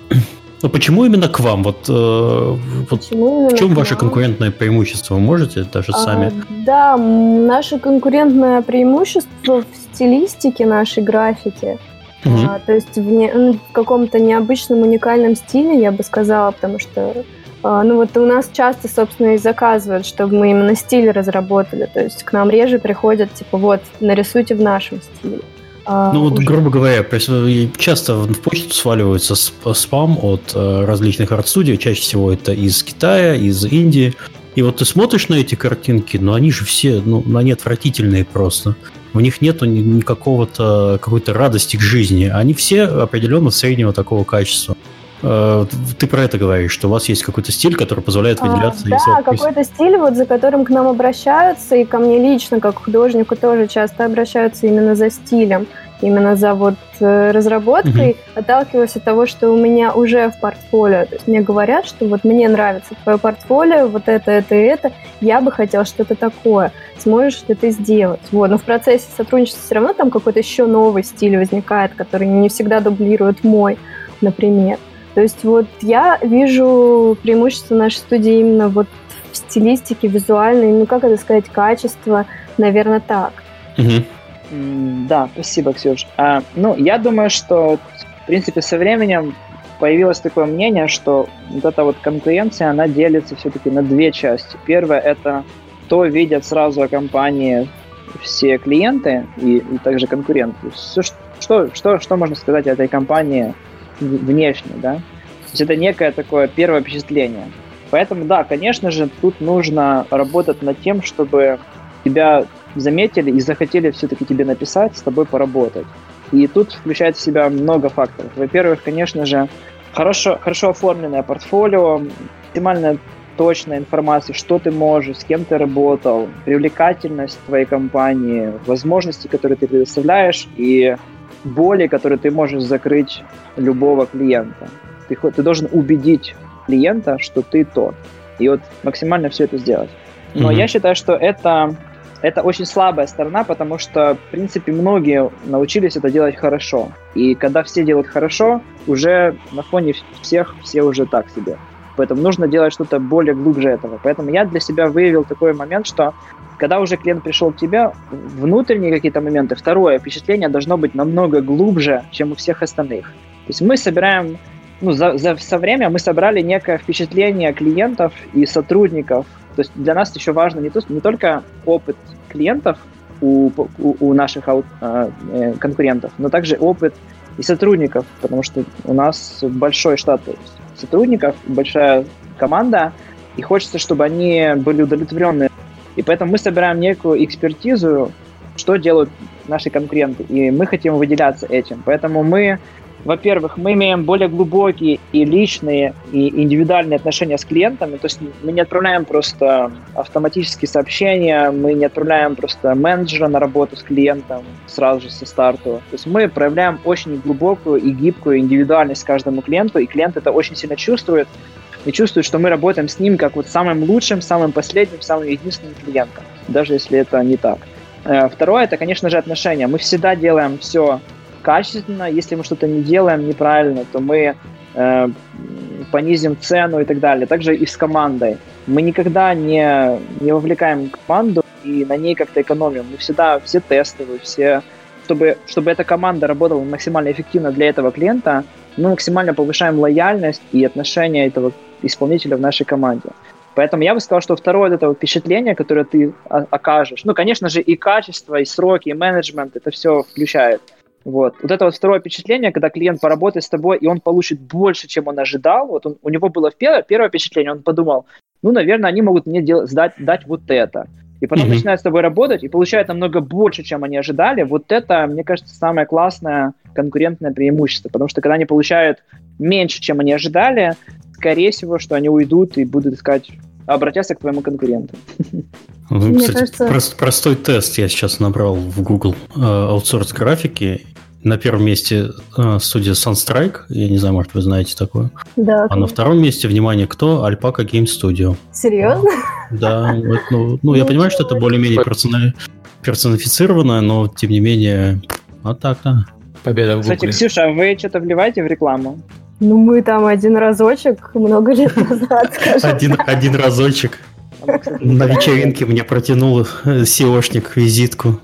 Но почему именно к вам? Вот, э, вот в чем ваше конкурентное преимущество? Вы можете даже а, сами? Да, наше конкурентное преимущество в стилистике нашей графики. Угу. А, то есть в, не, ну, в каком-то необычном, уникальном стиле, я бы сказала, потому что ну вот у нас часто, собственно, и заказывают, чтобы мы именно стиль разработали. То есть к нам реже приходят, типа, вот, нарисуйте в нашем стиле. А, ну вот, уже... грубо говоря, часто в почту сваливаются спам от э, различных арт-студий, чаще всего это из Китая, из Индии. И вот ты смотришь на эти картинки, но они же все, ну, они отвратительные просто. У них нету никакого-то какой-то радости к жизни. Они все определенно среднего такого качества. Э, ты про это говоришь, что у вас есть какой-то стиль, который позволяет а, выделяться. А, да, какой-то стиль, вот за которым к нам обращаются, и ко мне лично, как художнику, тоже часто обращаются именно за стилем, именно за вот э, разработкой, угу. отталкиваясь от того, что у меня уже в портфолио. То есть мне говорят, что вот мне нравится твое портфолио, вот это, это и это, я бы хотел что-то такое. Сможешь ли ты сделать? Вот. Но в процессе сотрудничества все равно там какой-то еще новый стиль возникает, который не всегда дублирует мой, например. То есть вот я вижу преимущество нашей студии именно вот в стилистике, визуальной, ну как это сказать, качество, наверное, так. Угу. Да, спасибо, Ксюш. А, ну, я думаю, что, в принципе, со временем появилось такое мнение, что вот эта вот конкуренция, она делится все-таки на две части. Первое – это то видят сразу о компании все клиенты и, и также конкуренты. Что, что, что, что можно сказать о этой компании внешне, да. То есть это некое такое первое впечатление. Поэтому, да, конечно же, тут нужно работать над тем, чтобы тебя заметили и захотели все-таки тебе написать, с тобой поработать. И тут включает в себя много факторов. Во-первых, конечно же, хорошо, хорошо оформленное портфолио, максимально точная информация, что ты можешь, с кем ты работал, привлекательность твоей компании, возможности, которые ты предоставляешь, и боли, которые ты можешь закрыть любого клиента. Ты, ты должен убедить клиента, что ты тот. И вот максимально все это сделать. Но mm-hmm. я считаю, что это, это очень слабая сторона, потому что, в принципе, многие научились это делать хорошо. И когда все делают хорошо, уже на фоне всех все уже так себе. Поэтому нужно делать что-то более глубже этого. Поэтому я для себя выявил такой момент, что когда уже клиент пришел к тебе, внутренние какие-то моменты, второе впечатление должно быть намного глубже, чем у всех остальных. То есть мы собираем, ну, за, за, со временем мы собрали некое впечатление клиентов и сотрудников. То есть для нас еще важно не, то, не только опыт клиентов у, у, у наших а, э, конкурентов, но также опыт и сотрудников, потому что у нас большой штат сотрудников, большая команда, и хочется, чтобы они были удовлетворены и поэтому мы собираем некую экспертизу, что делают наши конкуренты, и мы хотим выделяться этим. Поэтому мы, во-первых, мы имеем более глубокие и личные, и индивидуальные отношения с клиентами, то есть мы не отправляем просто автоматические сообщения, мы не отправляем просто менеджера на работу с клиентом сразу же со старту. То есть мы проявляем очень глубокую и гибкую индивидуальность каждому клиенту, и клиент это очень сильно чувствует, и чувствует, что мы работаем с ним как вот самым лучшим, самым последним, самым единственным клиентом, даже если это не так. Э, второе, это, конечно же, отношения. Мы всегда делаем все качественно. Если мы что-то не делаем неправильно, то мы э, понизим цену и так далее. Также и с командой. Мы никогда не, не вовлекаем команду и на ней как-то экономим. Мы всегда все тестовые, все чтобы, чтобы эта команда работала максимально эффективно для этого клиента, мы максимально повышаем лояльность и отношение этого исполнителя в нашей команде. Поэтому я бы сказал, что второе это впечатление, которое ты окажешь, ну, конечно же, и качество, и сроки, и менеджмент, это все включает. Вот. вот это вот второе впечатление, когда клиент поработает с тобой, и он получит больше, чем он ожидал. Вот он, у него было первое, первое впечатление, он подумал, ну, наверное, они могут мне дел- сдать, дать вот это. и потом Мгм. начинают с тобой работать и получают намного больше, чем они ожидали, вот это, мне кажется, самое классное конкурентное преимущество, потому что когда они получают меньше, чем они ожидали, скорее всего, что они уйдут и будут искать обратятся к твоему конкуренту. Ну, кстати, кажется- прост- простой тест я сейчас набрал в Google. Э, аутсорс графики. На первом месте э, студия Sunstrike. Я не знаю, может, вы знаете такое. Да. А на втором месте, внимание, кто? Alpaca Game Studio. Серьезно? Да, вот, ну, ну, я понимаю, что это более-менее персонифицированное, но тем не менее, вот так, да. Победа в Кстати, Гугле. Ксюша, а вы что-то вливаете в рекламу? Ну, мы там один разочек много лет назад, скажем. Один, один разочек кстати, на вечеринке мне протянул SEOшник визитку.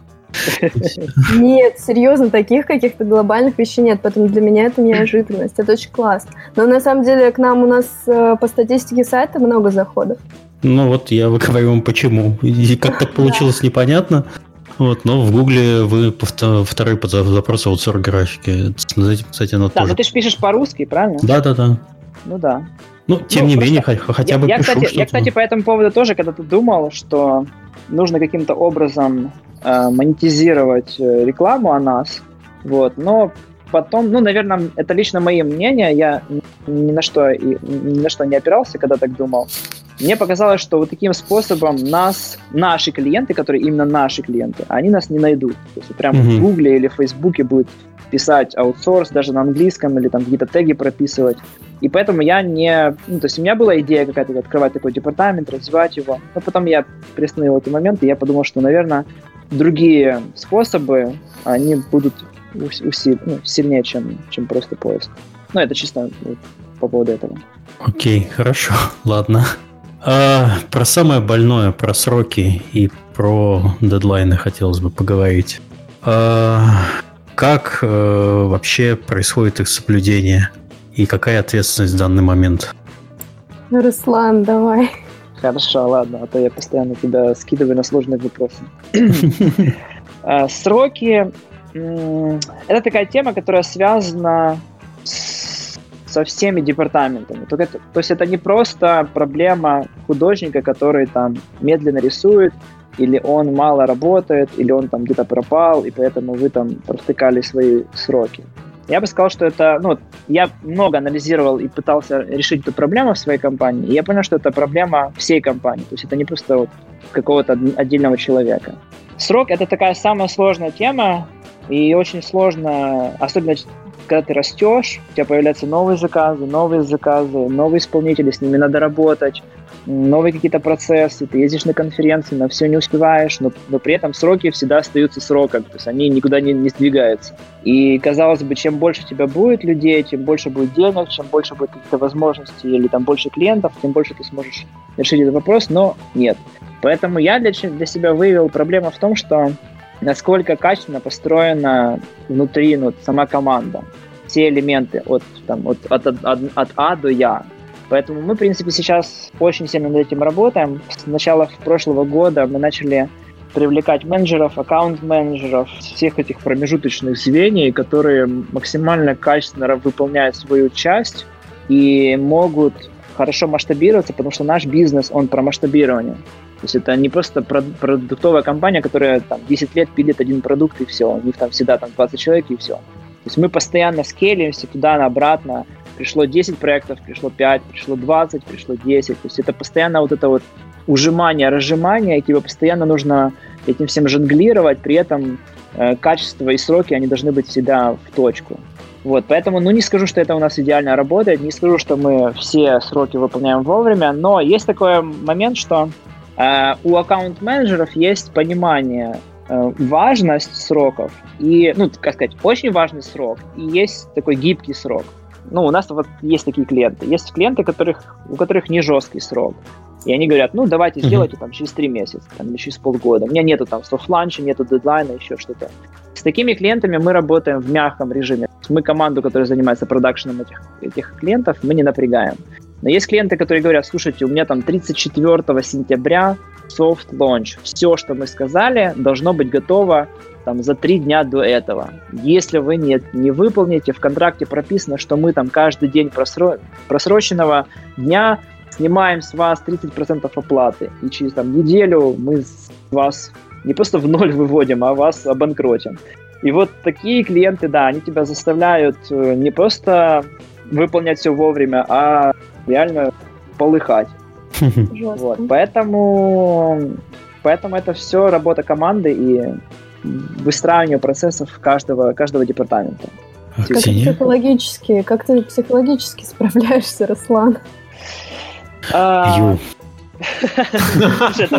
Нет, серьезно, таких каких-то глобальных вещей нет, поэтому для меня это неожиданность, это очень классно. Но на самом деле к нам у нас э, по статистике сайта много заходов. Ну вот я говорю вам почему. И как так получилось, непонятно. Вот, но в Гугле вы второй за- запрос аутсорс графики. С этим, кстати, оно Да, но тоже. ты же пишешь по-русски, правильно? Да, да, да. Ну да. Ну, тем Ну, не менее, хо- хотя я, бы я, кстати, я, кстати, по этому поводу тоже когда-то думал, что нужно каким-то образом э, монетизировать э, рекламу о нас. Вот. Но потом, ну, наверное, это лично мое мнение, я ни на что, и- ни на что не опирался, когда так думал. Мне показалось, что вот таким способом нас, наши клиенты, которые именно наши клиенты, они нас не найдут. То есть прямо Мгм. в Гугле или в Фейсбуке будет писать аутсорс даже на английском или там какие-то теги прописывать. И поэтому я не... Ну, то есть у меня была идея какая-то открывать такой департамент, развивать его. Но потом я приостановил этот момент, и я подумал, что, наверное, другие способы, они будут ус- уси- ну, сильнее, чем, чем просто поиск. Ну, это чисто вот по поводу этого. Окей, хорошо, ладно. А, про самое больное, про сроки и про дедлайны хотелось бы поговорить. А, как э, вообще происходит их соблюдение и какая ответственность в данный момент? Руслан, давай. Хорошо, ладно, а то я постоянно тебя скидываю на сложные вопросы. А, Сроки это такая тема, которая связана с- со всеми департаментами. Только это- то есть это не просто проблема художника, который там медленно рисует, или он мало работает, или он там где-то пропал, и поэтому вы там протыкали свои сроки. Я бы сказал, что это, ну, я много анализировал и пытался решить эту проблему в своей компании, и я понял, что это проблема всей компании, то есть это не просто вот какого-то отдельного человека. Срок это такая самая сложная тема, и очень сложно, особенно когда ты растешь, у тебя появляются новые заказы, новые заказы, новые исполнители, с ними надо работать, новые какие-то процессы, ты ездишь на конференции, на все не успеваешь, но, но при этом сроки всегда остаются сроком, то есть они никуда не, не сдвигаются. И казалось бы, чем больше у тебя будет людей, чем больше будет денег, чем больше будет каких-то возможностей или там больше клиентов, тем больше ты сможешь решить этот вопрос, но нет. Поэтому я для, для себя выявил проблему в том, что насколько качественно построена внутри ну, сама команда. Все элементы от, там, от, от, от, от А до Я. Поэтому мы, в принципе, сейчас очень сильно над этим работаем. С начала прошлого года мы начали привлекать менеджеров, аккаунт-менеджеров, всех этих промежуточных звеньев, которые максимально качественно выполняют свою часть и могут хорошо масштабироваться, потому что наш бизнес, он про масштабирование. То есть это не просто прод- продуктовая компания, которая там 10 лет пилит один продукт и все. У них там всегда там 20 человек и все. То есть мы постоянно скейлимся туда, обратно. Пришло 10 проектов, пришло 5, пришло 20, пришло 10. То есть это постоянно вот это вот ужимание, разжимание, и тебе постоянно нужно этим всем жонглировать, при этом э, качество и сроки, они должны быть всегда в точку. Вот, поэтому, ну, не скажу, что это у нас идеально работает, не скажу, что мы все сроки выполняем вовремя, но есть такой момент, что у аккаунт-менеджеров есть понимание э, важность сроков и, ну, как сказать, очень важный срок и есть такой гибкий срок. Ну, у нас вот есть такие клиенты. Есть клиенты, которых, у которых не жесткий срок. И они говорят, ну, давайте сделайте там через три месяца, там, или через полгода. У меня нету там софт-ланча, нету дедлайна, еще что-то. С такими клиентами мы работаем в мягком режиме. Мы команду, которая занимается продакшеном этих, этих клиентов, мы не напрягаем. Но есть клиенты, которые говорят, слушайте, у меня там 34 сентября soft launch. Все, что мы сказали, должно быть готово там, за три дня до этого. Если вы не, не выполните, в контракте прописано, что мы там каждый день просро- просроченного дня снимаем с вас 30% оплаты, и через там, неделю мы вас не просто в ноль выводим, а вас обанкротим. И вот такие клиенты, да, они тебя заставляют э, не просто выполнять все вовремя, а реально полыхать. Вот, поэтому, поэтому это все работа команды и выстраивание процессов каждого, каждого департамента. Как ты психологически, как ты психологически справляешься, Руслан? А,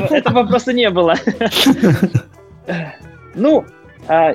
этого просто не было. Ну, а,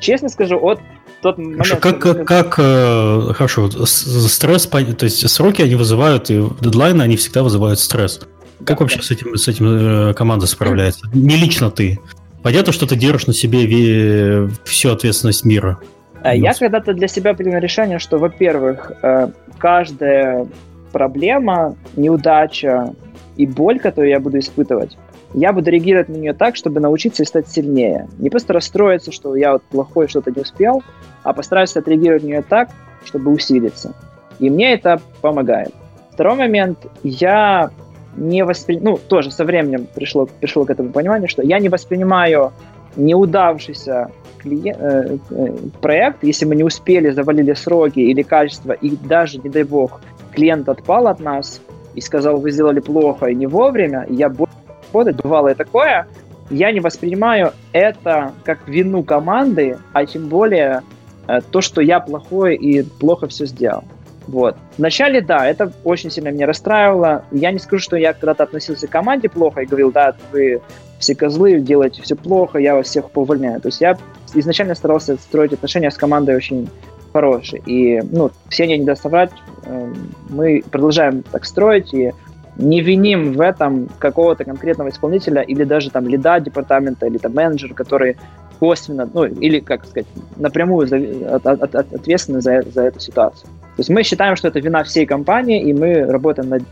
честно скажу, от тот момент... Хорошо, как, как, как э, хорошо, стресс, то есть сроки они вызывают, и дедлайны, они всегда вызывают стресс. Как вообще с этим, с этим э, команда справляется? Не лично ты. Понятно, что ты держишь на себе всю ответственность мира. А я когда-то для себя принял решение, что, во-первых, э, каждая проблема, неудача и боль, которую я буду испытывать, я буду реагировать на нее так, чтобы научиться и стать сильнее. Не просто расстроиться, что я вот плохой, что-то не успел, а постараюсь отреагировать на нее так, чтобы усилиться. И мне это помогает. Второй момент, я не воспринимаю, ну, тоже со временем пришло, пришло к этому пониманию, что я не воспринимаю неудавшийся клиент, э, э, проект, если мы не успели, завалили сроки или качество, и даже, не дай бог, клиент отпал от нас и сказал, вы сделали плохо и не вовремя, я больше работать, бывало и такое, я не воспринимаю это как вину команды, а тем более э, то, что я плохой и плохо все сделал. Вот. Вначале, да, это очень сильно меня расстраивало. Я не скажу, что я когда-то относился к команде плохо и говорил, да, вы все козлы, делаете все плохо, я вас всех повольняю. То есть я изначально старался строить отношения с командой очень хорошие. И, ну, все не даст соврать, эм, мы продолжаем так строить, и не виним в этом какого-то конкретного исполнителя или даже там лида департамента или там менеджера, который косвенно, ну или, как сказать, напрямую за, от, от, от, ответственны за, за эту ситуацию. То есть мы считаем, что это вина всей компании, и мы работаем над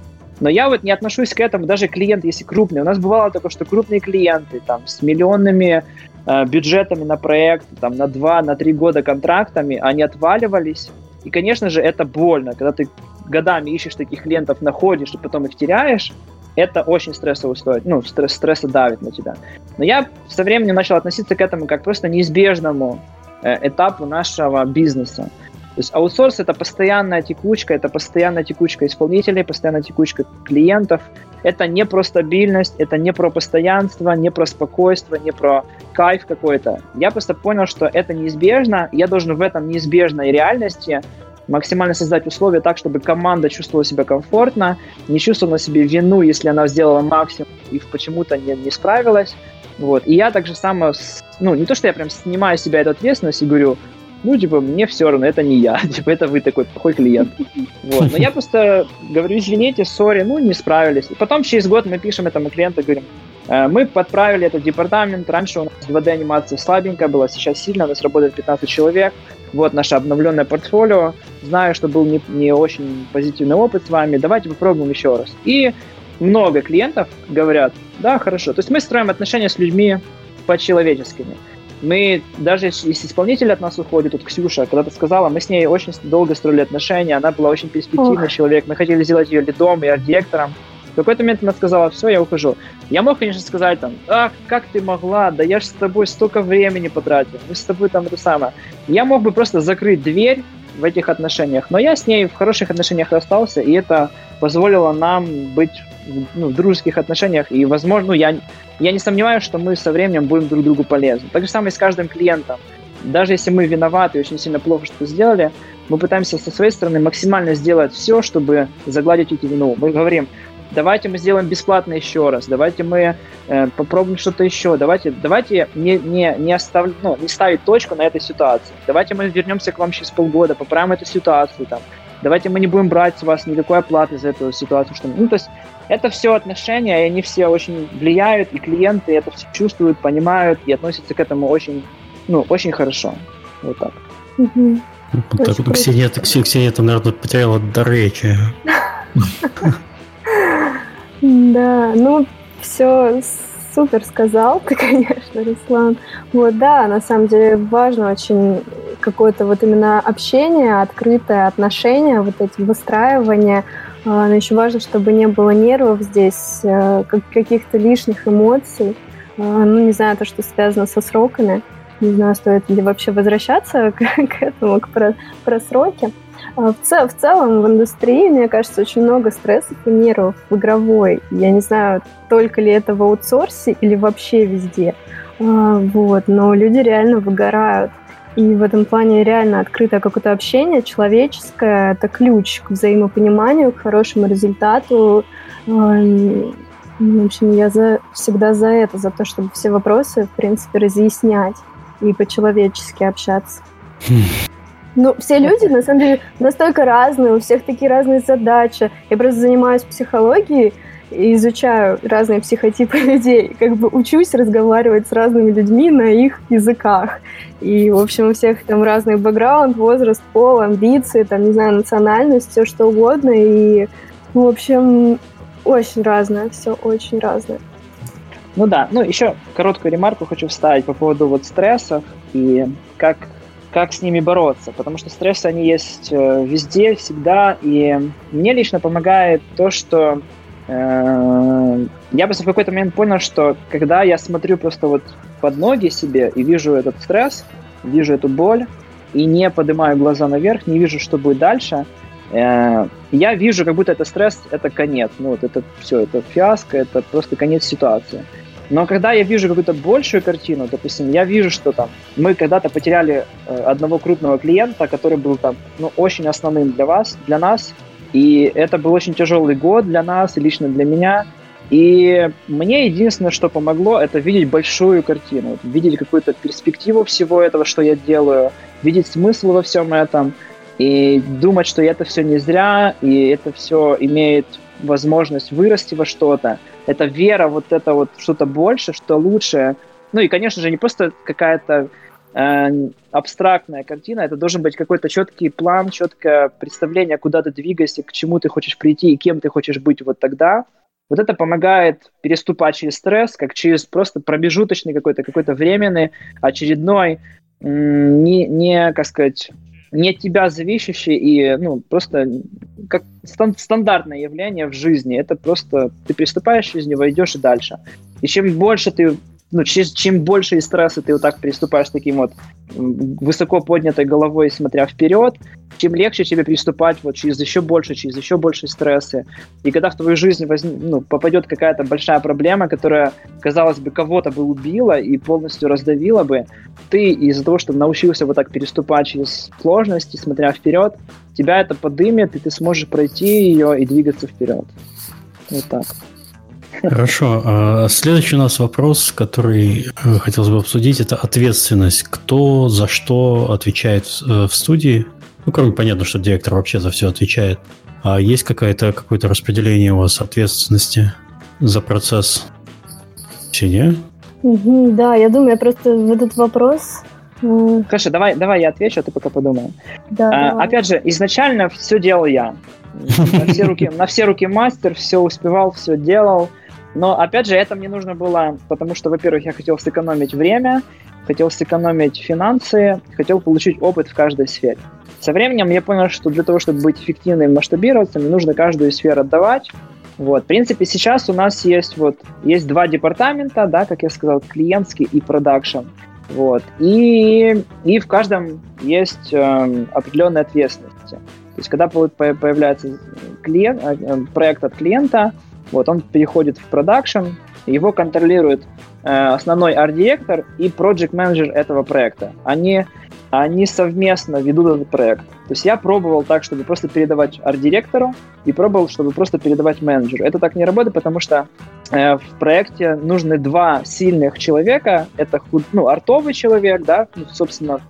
но я вот не отношусь к этому, даже клиент, если крупный. У нас бывало такое, что крупные клиенты там, с миллионными э, бюджетами на проект, там, на два, на три года контрактами, они отваливались. И, конечно же, это больно, когда ты годами ищешь таких клиентов, находишь и потом их теряешь, это очень стрессово стоит, ну, стресс, стресса давит на тебя. Но я со временем начал относиться к этому как просто неизбежному э, этапу нашего бизнеса. То есть аутсорс это постоянная текучка, это постоянная текучка исполнителей, постоянная текучка клиентов. Это не про стабильность, это не про постоянство, не про спокойствие, не про кайф какой-то. Я просто понял, что это неизбежно, я должен в этом неизбежной реальности максимально создать условия так, чтобы команда чувствовала себя комфортно, не чувствовала себе вину, если она сделала максимум и почему-то не, не справилась. Вот. И я также само, ну, не то, что я прям снимаю с себя эту ответственность и говорю, ну, типа, мне все равно, это не я, типа, это вы такой плохой клиент. Вот. Но я просто говорю, извините, сори, ну, не справились. И потом через год мы пишем этому клиенту, говорим, «Э, мы подправили этот департамент, раньше у нас 2D-анимация слабенькая была, сейчас сильно, у нас работает 15 человек, вот наше обновленное портфолио, знаю, что был не, не очень позитивный опыт с вами, давайте попробуем еще раз. И много клиентов говорят, да, хорошо. То есть мы строим отношения с людьми по-человеческими. Мы, даже если исполнитель от нас уходит, вот Ксюша когда-то сказала, мы с ней очень долго строили отношения, она была очень перспективный Ох. человек, мы хотели сделать ее лидом и арт-директором, в какой-то момент она сказала, все, я ухожу. Я мог, конечно, сказать там, ах, как ты могла, да я же с тобой столько времени потратил, мы с тобой там это самое. Я мог бы просто закрыть дверь в этих отношениях, но я с ней в хороших отношениях остался, и это позволило нам быть ну, в дружеских отношениях, и, возможно, ну, я, я не сомневаюсь, что мы со временем будем друг другу полезны. Так же самое с каждым клиентом. Даже если мы виноваты и очень сильно плохо что сделали, мы пытаемся со своей стороны максимально сделать все, чтобы загладить эти вину. Мы говорим, давайте мы сделаем бесплатно еще раз, давайте мы э, попробуем что-то еще, давайте, давайте не, не, не, остав, ну, не ставить точку на этой ситуации, давайте мы вернемся к вам через полгода, поправим эту ситуацию, там, давайте мы не будем брать с вас никакой оплаты за эту ситуацию, что, ну, то есть это все отношения, и они все очень влияют, и клиенты это все чувствуют, понимают и относятся к этому очень, ну, очень хорошо, вот так. Угу. Вот так вот Ксения, Ксения там, наверное, потеряла до речи. Да, ну все супер сказал ты, конечно, Руслан. Вот, да, на самом деле важно очень какое-то вот именно общение, открытое отношение, вот эти выстраивания, А, но еще важно, чтобы не было нервов здесь, э, каких-то лишних эмоций. А, ну, не знаю, то, что связано со сроками. Не знаю, стоит ли вообще возвращаться к, этому, к про, просроке. А, в, цел, в целом в индустрии, мне кажется, очень много стрессов и нервов в игровой. Я не знаю, только ли это в аутсорсе или вообще везде. Вот, но люди реально выгорают. И в этом плане реально открытое какое-то общение человеческое – это ключ к взаимопониманию, к хорошему результату. В общем, я за, всегда за это, за то, чтобы все вопросы, в принципе, разъяснять и по-человечески общаться. Ну, все люди, на самом деле, настолько разные, у всех такие разные задачи. Я просто занимаюсь психологией, и изучаю разные психотипы людей, как бы учусь разговаривать с разными людьми на их языках. И, в общем, у всех там разный бэкграунд, возраст, пол, амбиции, там, не знаю, национальность, все что угодно. И, в общем, очень разное, все очень разное. Ну да, ну еще короткую ремарку хочу вставить по поводу вот стрессов и как, как с ними бороться, потому что стрессы, они есть э, везде, всегда, и мне лично помогает то, что Э, я просто в какой-то момент понял, что когда я смотрю просто вот под ноги себе и вижу этот стресс, вижу эту боль, и не поднимаю глаза наверх, не вижу, что будет дальше, э, я вижу, как будто это стресс, это конец. Ну вот это все, это фиаско, это просто конец ситуации. Но когда я вижу какую-то большую картину, допустим, я вижу, что там мы когда-то потеряли э, одного крупного клиента, который был там, ну, очень основным для вас, для нас, и это был очень тяжелый год для нас, лично для меня. И мне единственное, что помогло, это видеть большую картину, видеть какую-то перспективу всего этого, что я делаю, видеть смысл во всем этом, и думать, что это все не зря, и это все имеет возможность вырасти во что-то. Это вера, вот это вот что-то больше, что лучше. Ну и, конечно же, не просто какая-то Э, абстрактная картина, это должен быть какой-то четкий план, четкое представление, куда ты двигаешься, к чему ты хочешь прийти и кем ты хочешь быть вот тогда. Вот это помогает переступать через стресс, как через просто промежуточный какой-то, какой-то временный, очередной, не, не, как сказать, не от тебя зависящий и, ну, просто как стандартное явление в жизни. Это просто ты приступаешь через него, идешь и дальше. И чем больше ты ну, чем больше стресса ты вот так приступаешь таким вот высоко поднятой головой, смотря вперед, тем легче тебе приступать вот через еще больше, через еще больше стрессы. И когда в твою жизнь воз... ну, попадет какая-то большая проблема, которая, казалось бы, кого-то бы убила и полностью раздавила бы, ты из-за того, что научился вот так переступать через сложности, смотря вперед, тебя это подымет, и ты сможешь пройти ее и двигаться вперед. Вот так. Хорошо. А следующий у нас вопрос, который э, хотелось бы обсудить, это ответственность. Кто за что отвечает э, в студии? Ну, кроме понятно, что директор вообще за все отвечает. А есть какое-то какое-то распределение у вас ответственности за процесс? Все, Угу, да, я думаю, я просто в этот вопрос Хорошо, давай, давай я отвечу, а ты пока подумай. Да, а, опять же, изначально все делал я. На все, руки, на все руки мастер, все успевал, все делал. Но, опять же, это мне нужно было, потому что, во-первых, я хотел сэкономить время, хотел сэкономить финансы, хотел получить опыт в каждой сфере. Со временем я понял, что для того, чтобы быть эффективным и масштабироваться, мне нужно каждую сферу отдавать. Вот. В принципе, сейчас у нас есть, вот, есть два департамента, да, как я сказал, клиентский и продакшн. Вот. И, и в каждом есть э, определенные ответственности. То есть, когда появляется клиент, э, проект от клиента, вот, он переходит в продакшн, его контролирует э, основной арт-директор и проект менеджер этого проекта. Они, они совместно ведут этот проект. То есть я пробовал так, чтобы просто передавать арт-директору, и пробовал, чтобы просто передавать менеджеру. Это так не работает, потому что э, в проекте нужны два сильных человека. Это ну, артовый человек, да, ну, собственно,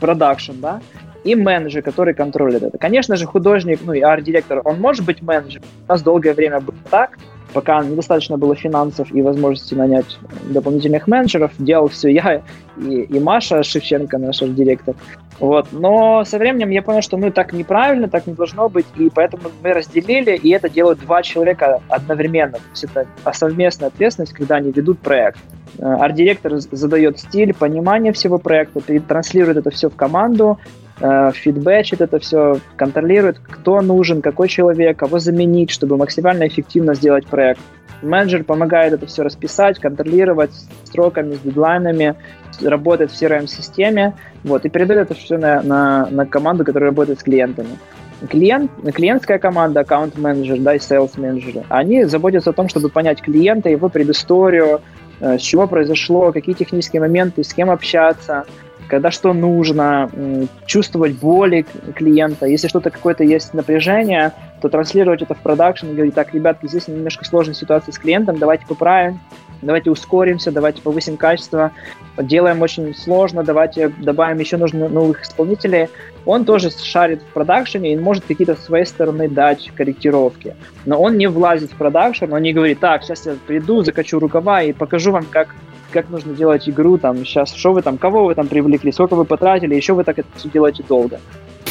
продакшн, да, и менеджер, который контролирует это. Конечно же, художник, ну и арт-директор, он может быть менеджером. У нас долгое время было так, пока недостаточно было финансов и возможности нанять дополнительных менеджеров, делал все я и, и Маша Шевченко, наш арт-директор. Вот. Но со временем я понял, что ну так неправильно, так не должно быть, и поэтому мы разделили, и это делают два человека одновременно. То есть это совместная ответственность, когда они ведут проект. Э, арт-директор задает стиль, понимание всего проекта, транслирует это все в команду, э, фидбэчит это все, контролирует, кто нужен, какой человек, кого заменить, чтобы максимально эффективно сделать проект. Менеджер помогает это все расписать, контролировать строками, с дедлайнами, работает в CRM-системе, вот, и передает это все на, на, на команду, которая работает с клиентами. Клиент, клиентская команда, аккаунт-менеджер, да, и sales-менеджеры, они заботятся о том, чтобы понять клиента, его предысторию, э, с чего произошло, какие технические моменты, с кем общаться, когда что нужно, чувствовать боли клиента. Если что-то какое-то есть напряжение, то транслировать это в продакшн и говорить, так, ребятки, здесь немножко сложная ситуация с клиентом, давайте поправим, давайте ускоримся, давайте повысим качество, делаем очень сложно, давайте добавим еще нужно новых исполнителей. Он тоже шарит в продакшене и может какие-то с своей стороны дать корректировки. Но он не влазит в продакшн, он не говорит, так, сейчас я приду, закачу рукава и покажу вам, как как нужно делать игру, там, сейчас, что вы там, кого вы там привлекли, сколько вы потратили, еще вы так это все делаете долго.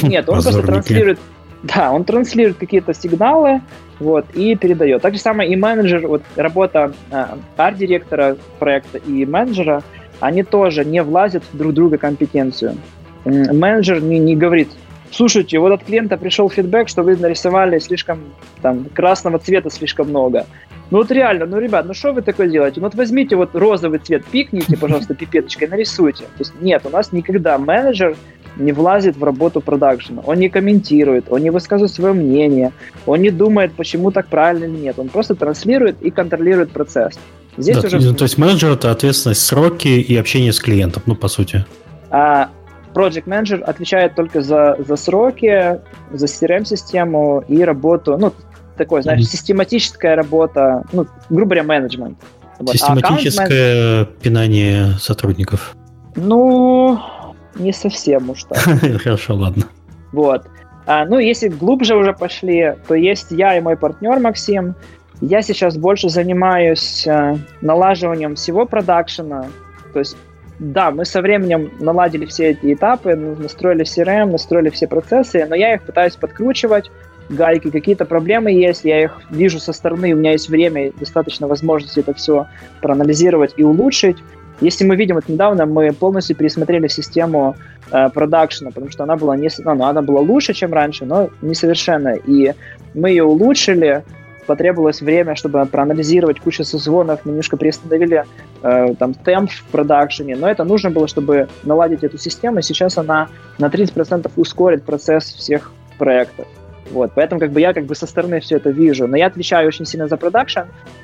Нет, он просто транслирует, да, он транслирует какие-то сигналы, вот, и передает. Так же самое и менеджер, вот, работа э, арт-директора проекта и менеджера, они тоже не влазят в друг друга компетенцию. Менеджер не, не говорит, слушайте, вот от клиента пришел фидбэк, что вы нарисовали слишком, там, красного цвета слишком много. Ну вот реально, ну, ребят, ну что вы такое делаете? Ну вот возьмите вот розовый цвет, пикните, пожалуйста, пипеточкой, нарисуйте. То есть нет, у нас никогда менеджер не влазит в работу продакшена. Он не комментирует, он не высказывает свое мнение, он не думает, почему так правильно или нет. Он просто транслирует и контролирует процесс. Здесь да, уже... То есть менеджер – это ответственность, сроки и общение с клиентом, ну, по сути. А Project Manager отвечает только за, за сроки, за CRM-систему и работу, ну, такое, знаешь, mm-hmm. систематическая работа, ну, грубо говоря, менеджмент. Вот. А Систематическое а пинание сотрудников. Ну, не совсем уж так. Хорошо, ладно. Вот. А, ну, если глубже уже пошли, то есть я и мой партнер Максим. Я сейчас больше занимаюсь э, налаживанием всего продакшена. То есть, да, мы со временем наладили все эти этапы, настроили CRM, настроили все процессы, но я их пытаюсь подкручивать, гайки, какие-то проблемы есть, я их вижу со стороны, у меня есть время и достаточно возможности это все проанализировать и улучшить. Если мы видим, вот недавно мы полностью пересмотрели систему э, продакшена, потому что она была, не, ну, она была лучше, чем раньше, но несовершенная. И мы ее улучшили, потребовалось время, чтобы проанализировать кучу созвонов, мы немножко приостановили э, там темп в продакшене, но это нужно было, чтобы наладить эту систему, и сейчас она на 30% ускорит процесс всех проектов. Вот, поэтому как бы я как бы со стороны все это вижу. Но я отвечаю очень сильно за продакшн.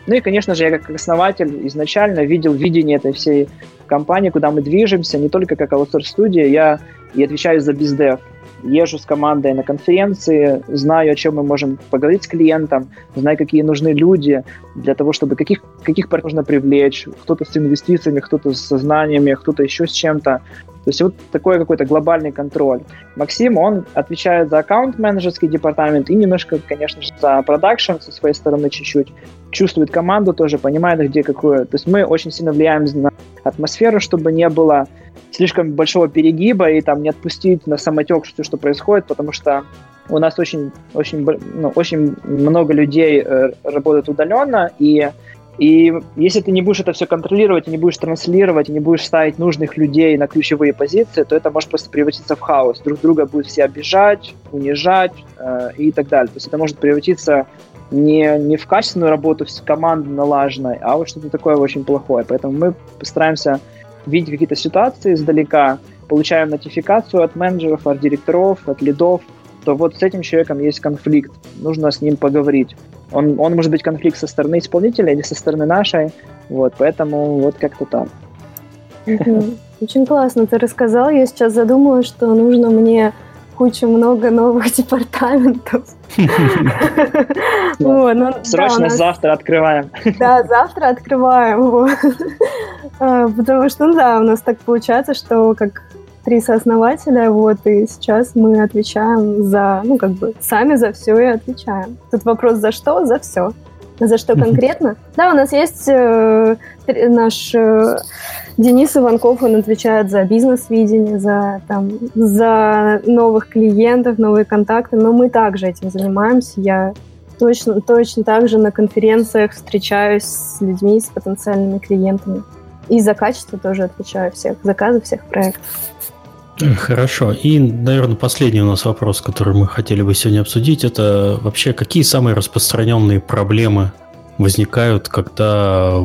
Ну и, конечно же, я как основатель изначально видел видение этой всей компании, куда мы движемся, не только как аутсорс-студия, я и отвечаю за бездев. Езжу с командой на конференции, знаю, о чем мы можем поговорить с клиентом, знаю, какие нужны люди для того, чтобы каких, каких пар нужно привлечь, кто-то с инвестициями, кто-то с знаниями, кто-то еще с чем-то. То есть вот такой какой-то глобальный контроль. Максим, он отвечает за аккаунт-менеджерский департамент и немножко, конечно же, за продакшн со своей стороны чуть-чуть. Чувствует команду тоже, понимает, где какое. То есть мы очень сильно влияем на атмосферу, чтобы не было слишком большого перегиба и там не отпустить на самотек все, что происходит, потому что у нас очень, очень, ну, очень много людей э, работают удаленно, и и если ты не будешь это все контролировать, не будешь транслировать, не будешь ставить нужных людей на ключевые позиции, то это может просто превратиться в хаос. Друг друга будут все обижать, унижать э, и так далее. То есть это может превратиться не, не в качественную работу команды налаженной, а вот что-то такое очень плохое. Поэтому мы постараемся видеть какие-то ситуации издалека, получаем нотификацию от менеджеров, от директоров, от лидов, то вот с этим человеком есть конфликт, нужно с ним поговорить. Он, он может быть конфликт со стороны исполнителя или со стороны нашей, вот, поэтому вот как-то так. Очень классно ты рассказал. Я сейчас задумала, что нужно мне кучу много новых департаментов. Ну, Срочно завтра открываем. Да, завтра открываем. А, потому что, ну да, у нас так получается, что как три сооснователя, вот, и сейчас мы отвечаем за, ну, как бы, сами за все и отвечаем. Тут вопрос за что? За все. За что конкретно? Да, у нас есть э, наш э, Денис Иванков, он отвечает за бизнес-видение, за, там, за новых клиентов, новые контакты, но мы также этим занимаемся. Я точно, точно так же на конференциях встречаюсь с людьми, с потенциальными клиентами. И за качество тоже отвечаю всех заказов, всех проектов. Хорошо. И, наверное, последний у нас вопрос, который мы хотели бы сегодня обсудить, это вообще какие самые распространенные проблемы возникают, когда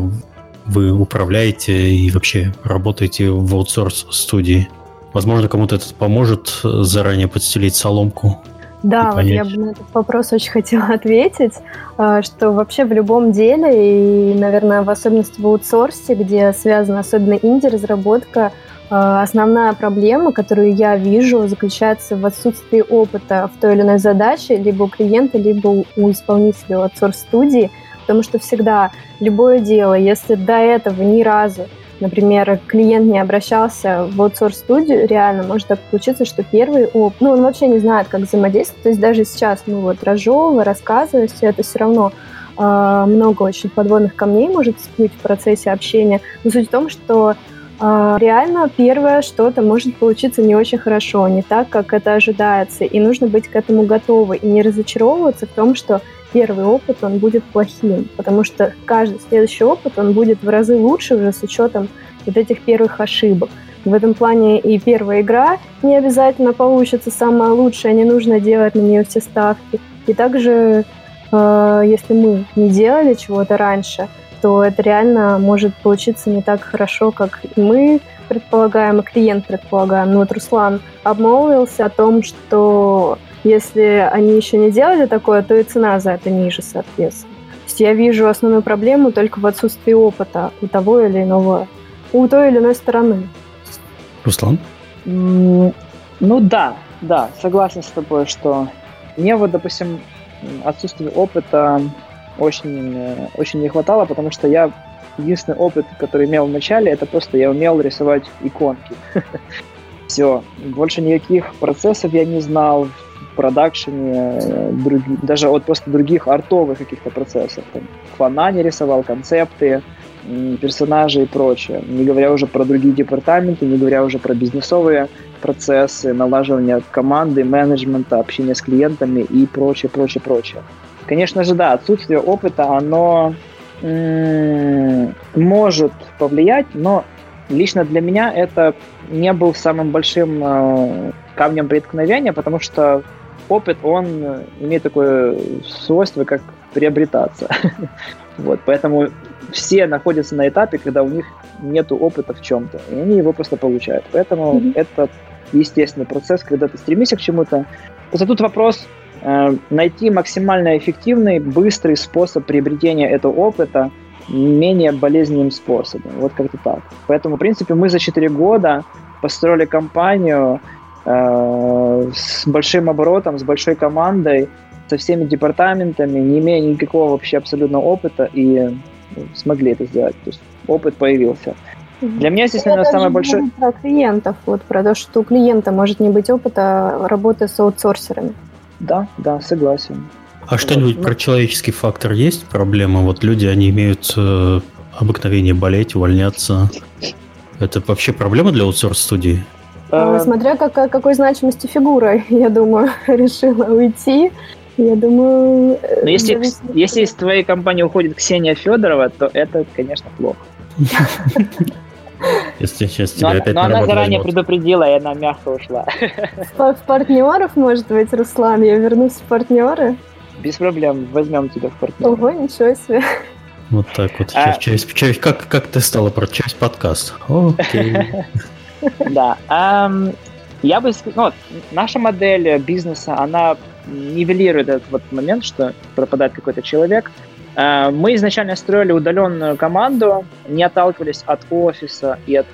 вы управляете и вообще работаете в аутсорс-студии? Возможно, кому-то это поможет заранее подстелить соломку. Да, вот я бы на этот вопрос очень хотела ответить, а, что вообще в любом деле, и, наверное, в особенности в аутсорсе, где связана особенно инди-разработка, основная проблема, которую я вижу, заключается в отсутствии опыта в той или иной задаче либо у клиента, либо у исполнителя аутсорс-студии, потому что всегда любое дело, если до этого ни разу например, клиент не обращался в аутсорс-студию, реально может так получиться, что первый опыт, ну, он вообще не знает, как взаимодействовать, то есть даже сейчас мы вот разжевывая, рассказывая все это, все равно э, много очень подводных камней может всплыть в процессе общения, но суть в том, что реально первое что-то может получиться не очень хорошо, не так, как это ожидается, и нужно быть к этому готовы, и не разочаровываться в том, что первый опыт, он будет плохим, потому что каждый следующий опыт, он будет в разы лучше уже с учетом вот этих первых ошибок. В этом плане и первая игра не обязательно получится самая лучшая, не нужно делать на нее все ставки. И также, э, если мы не делали чего-то раньше, то это реально может получиться не так хорошо, как и мы предполагаем, и клиент предполагаем. Но вот Руслан обмолвился о том, что если они еще не делали такое, то и цена за это ниже, соответственно. То есть я вижу основную проблему только в отсутствии опыта у того или иного, у той или иной стороны. Руслан? ну да, да, согласен с тобой, что мне вот, допустим, отсутствие опыта очень, э, очень не хватало, потому что я единственный опыт, который имел в начале, это просто я умел рисовать иконки. Все. Больше никаких процессов я не знал, продакшене, э, даже от просто других артовых каких-то процессов. Там, фона не рисовал, концепты, персонажи и прочее. Не говоря уже про другие департаменты, не говоря уже про бизнесовые процессы, налаживание команды, менеджмента, общение с клиентами и прочее, прочее, прочее. Конечно же, да, отсутствие опыта, оно м- может повлиять, но лично для меня это не был самым большим э, камнем преткновения, потому что опыт, он имеет такое свойство, как приобретаться. вот, поэтому все находятся на этапе, когда у них нет опыта в чем-то, и они его просто получают. Поэтому mm-hmm. это естественный процесс, когда ты стремишься к чему-то. Просто тут вопрос найти максимально эффективный, быстрый способ приобретения этого опыта менее болезненным способом. Вот как-то так. Поэтому, в принципе, мы за 4 года построили компанию, Э, с большим оборотом, с большой командой, со всеми департаментами, не имея никакого вообще абсолютно опыта, и ну, смогли это сделать. То есть опыт появился. Для меня здесь, наверное, самое большое... Про клиентов, вот про то, что у клиента может не быть опыта работы с аутсорсерами. Да, да, согласен. А что-нибудь про человеческий фактор есть проблема? Вот люди, они имеют э, обыкновение болеть, увольняться. Это вообще проблема для аутсорс-студии? А, смотря как, какой значимости фигура, я думаю, решила уйти. Я думаю... Но ну, если, зависит... если из твоей компании уходит Ксения Федорова, то это, конечно, плохо. Если сейчас тебя но, опять но она заранее предупредила, и она мягко ушла. В партнеров, может быть, Руслан, я вернусь в партнеры? Без проблем, возьмем тебя в партнеры. Ого, ничего себе. Вот так вот. А... Часть, часть, как, как ты стала про часть подкаста? Окей. Да. Я бы сказал, ну, наша модель бизнеса, она нивелирует этот вот момент, что пропадает какой-то человек. А, мы изначально строили удаленную команду, не отталкивались от офиса и от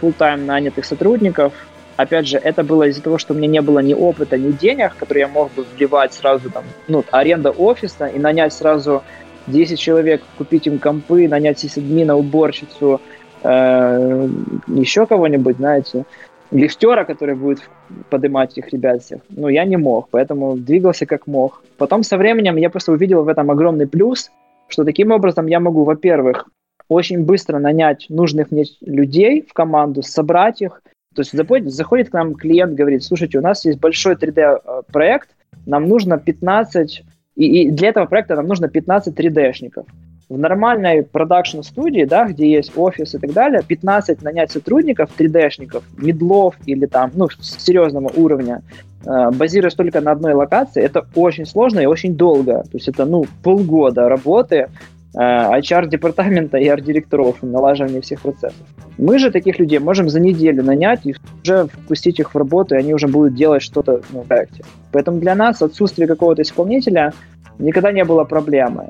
full-time нанятых сотрудников. Опять же, это было из-за того, что у меня не было ни опыта, ни денег, которые я мог бы вливать сразу, там, ну, аренда офиса и нанять сразу 10 человек, купить им компы, нанять сисадмина, уборщицу, э, еще кого-нибудь, знаете, лифтера, который будет поднимать этих ребят всех. Ну, я не мог, поэтому двигался как мог. Потом со временем я просто увидел в этом огромный плюс, что таким образом я могу, во-первых, очень быстро нанять нужных мне людей в команду, собрать их. То есть заходит, заходит к нам клиент, говорит, слушайте, у нас есть большой 3D-проект, нам нужно 15, и, и для этого проекта нам нужно 15 3D-шников. В нормальной продакшн-студии, да, где есть офис и так далее, 15 нанять сотрудников, 3D-шников, медлов или там, ну, серьезного уровня, э, базируясь только на одной локации, это очень сложно и очень долго. То есть это, ну, полгода работы, HR-департамента и арт-директоров, налаживания всех процессов. Мы же таких людей можем за неделю нанять и уже впустить их в работу, и они уже будут делать что-то ну, в проекте. Поэтому для нас отсутствие какого-то исполнителя никогда не было проблемой.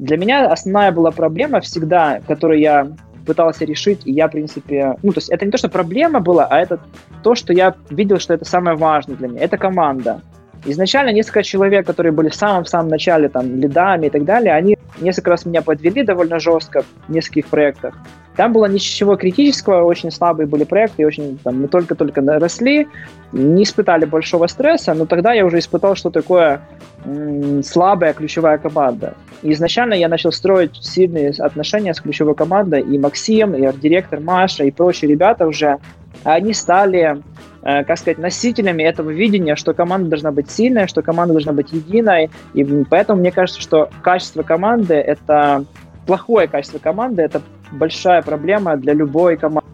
Для меня основная была проблема всегда, которую я пытался решить, и я, в принципе... Ну, то есть это не то, что проблема была, а это то, что я видел, что это самое важное для меня. Это команда. Изначально несколько человек, которые были в самом-самом начале, там, лидами и так далее, они несколько раз меня подвели довольно жестко в нескольких проектах. Там было ничего критического, очень слабые были проекты, и очень там, мы только-только росли, не испытали большого стресса, но тогда я уже испытал, что такое м- слабая ключевая команда. И изначально я начал строить сильные отношения с ключевой командой, и Максим, и арт-директор Маша, и прочие ребята уже, они стали как сказать, носителями этого видения, что команда должна быть сильная, что команда должна быть единой. И поэтому мне кажется, что качество команды — это плохое качество команды, это большая проблема для любой команды.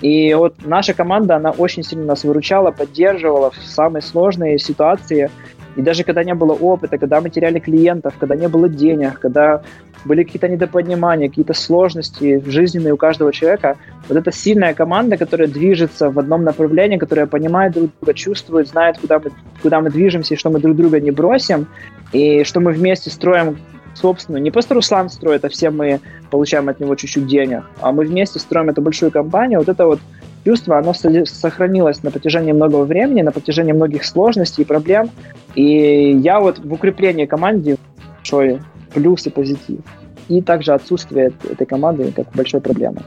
И вот наша команда, она очень сильно нас выручала, поддерживала в самые сложные ситуации. И даже когда не было опыта, когда мы теряли клиентов, когда не было денег, когда были какие-то недопонимания, какие-то сложности жизненные у каждого человека. Вот эта сильная команда, которая движется в одном направлении, которая понимает друг друга, чувствует, знает, куда мы, куда мы движемся, и что мы друг друга не бросим, и что мы вместе строим собственную, не просто Руслан строит, а все мы получаем от него чуть-чуть денег, а мы вместе строим эту большую компанию, вот это вот чувство, оно сохранилось на протяжении многого времени, на протяжении многих сложностей и проблем, и я вот в укреплении команды большой плюс и позитив. И также отсутствие этой команды как большой проблемы.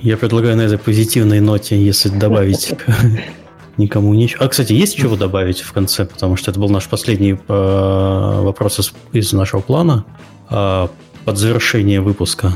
Я предлагаю на этой позитивной ноте, если добавить никому ничего. А, кстати, есть чего добавить в конце, потому что это был наш последний э, вопрос из, из нашего плана э, под завершение выпуска.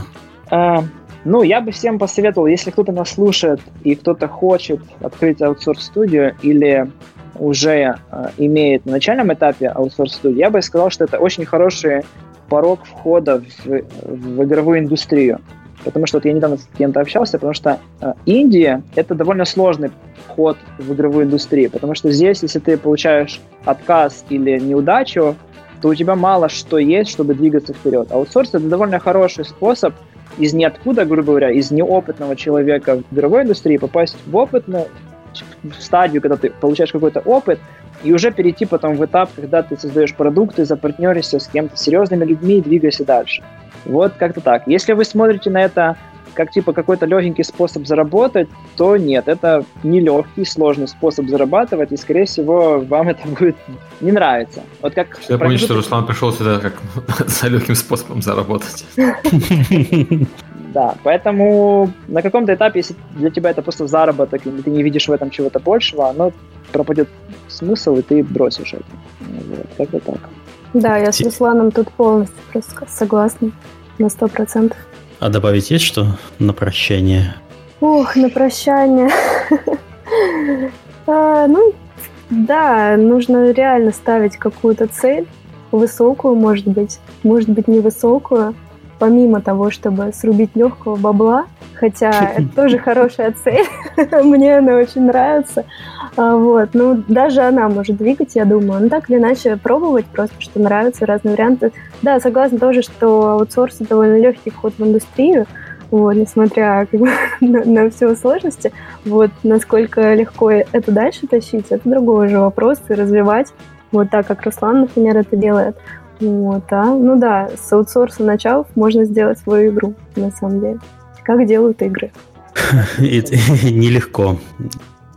А, ну, я бы всем посоветовал, если кто-то нас слушает и кто-то хочет открыть аутсорс-студию или уже э, имеет на начальном этапе аутсорс-студию, я бы сказал, что это очень хороший порог входа в, в игровую индустрию. Потому что вот я недавно с кем-то общался, потому что э, Индия — это довольно сложный вход в игровую индустрию, потому что здесь, если ты получаешь отказ или неудачу, то у тебя мало что есть, чтобы двигаться вперед. Аутсорс — это довольно хороший способ из ниоткуда, грубо говоря, из неопытного человека в игровой индустрии попасть в опытную стадию, когда ты получаешь какой-то опыт, и уже перейти потом в этап, когда ты создаешь продукты, запартнеришься с кем-то серьезными людьми и двигаешься дальше. Вот как-то так. Если вы смотрите на это как типа какой-то легенький способ заработать, то нет, это не легкий, сложный способ зарабатывать, и, скорее всего, вам это будет не нравиться. Вот как Я понял, что Руслан пришел сюда как за легким способом заработать. Да, поэтому на каком-то этапе, если для тебя это просто заработок, и ты не видишь в этом чего-то большего, оно пропадет смысл, и ты бросишь это. Вот, как-то так. Да, я с Русланом тут полностью просто согласна на сто процентов. А добавить есть что на прощание? Ух, на прощание. а, ну, да, нужно реально ставить какую-то цель, высокую, может быть, может быть, невысокую, помимо того, чтобы срубить легкого бабла, хотя это тоже хорошая цель, мне она очень нравится, а, вот, ну, даже она может двигать, я думаю, ну, так или иначе пробовать просто, что нравятся разные варианты. Да, согласна тоже, что аутсорс довольно легкий вход в индустрию, вот, несмотря как бы, на, на все сложности, вот, насколько легко это дальше тащить, это другой уже вопрос, и развивать, вот так, как Руслан, например, это делает. Вот, а, ну да, с аутсорса началов можно сделать свою игру, на самом деле. Как делают игры. Нелегко.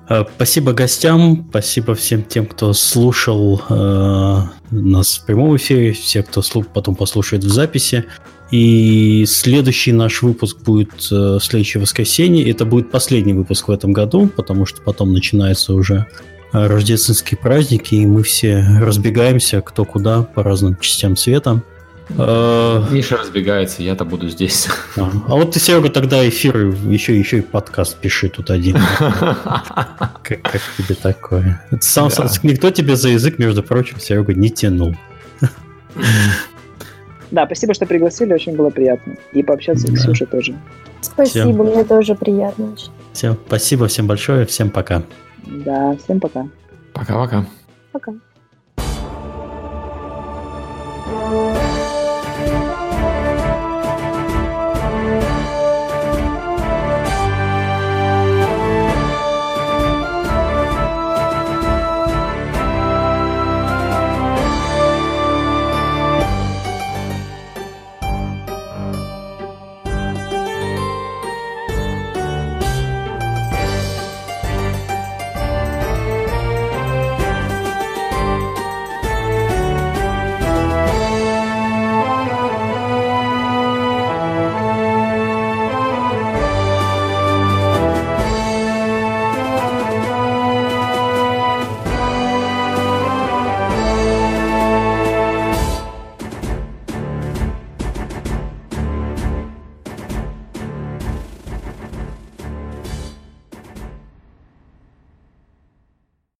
А, спасибо гостям, спасибо всем тем, кто слушал э, нас в прямом эфире, все, кто потом послушает в записи. И следующий наш выпуск будет э, в следующее воскресенье. Это будет последний выпуск в этом году, потому что потом начинается уже рождественские праздники, и мы все разбегаемся кто куда по разным частям света. А, Миша разбегается, я-то буду здесь. А, а вот ты, Серега, тогда эфир, еще, еще и подкаст пиши тут один. Как, как тебе такое? Сам, да. Никто тебе за язык, между прочим, Серега, не тянул. да, спасибо, что пригласили, очень было приятно. И пообщаться Да. с Ксюшей тоже. Спасибо, Всем. мне тоже приятно очень. Всем спасибо, всем большое, всем пока. Да, всем пока. Пока-пока. Пока.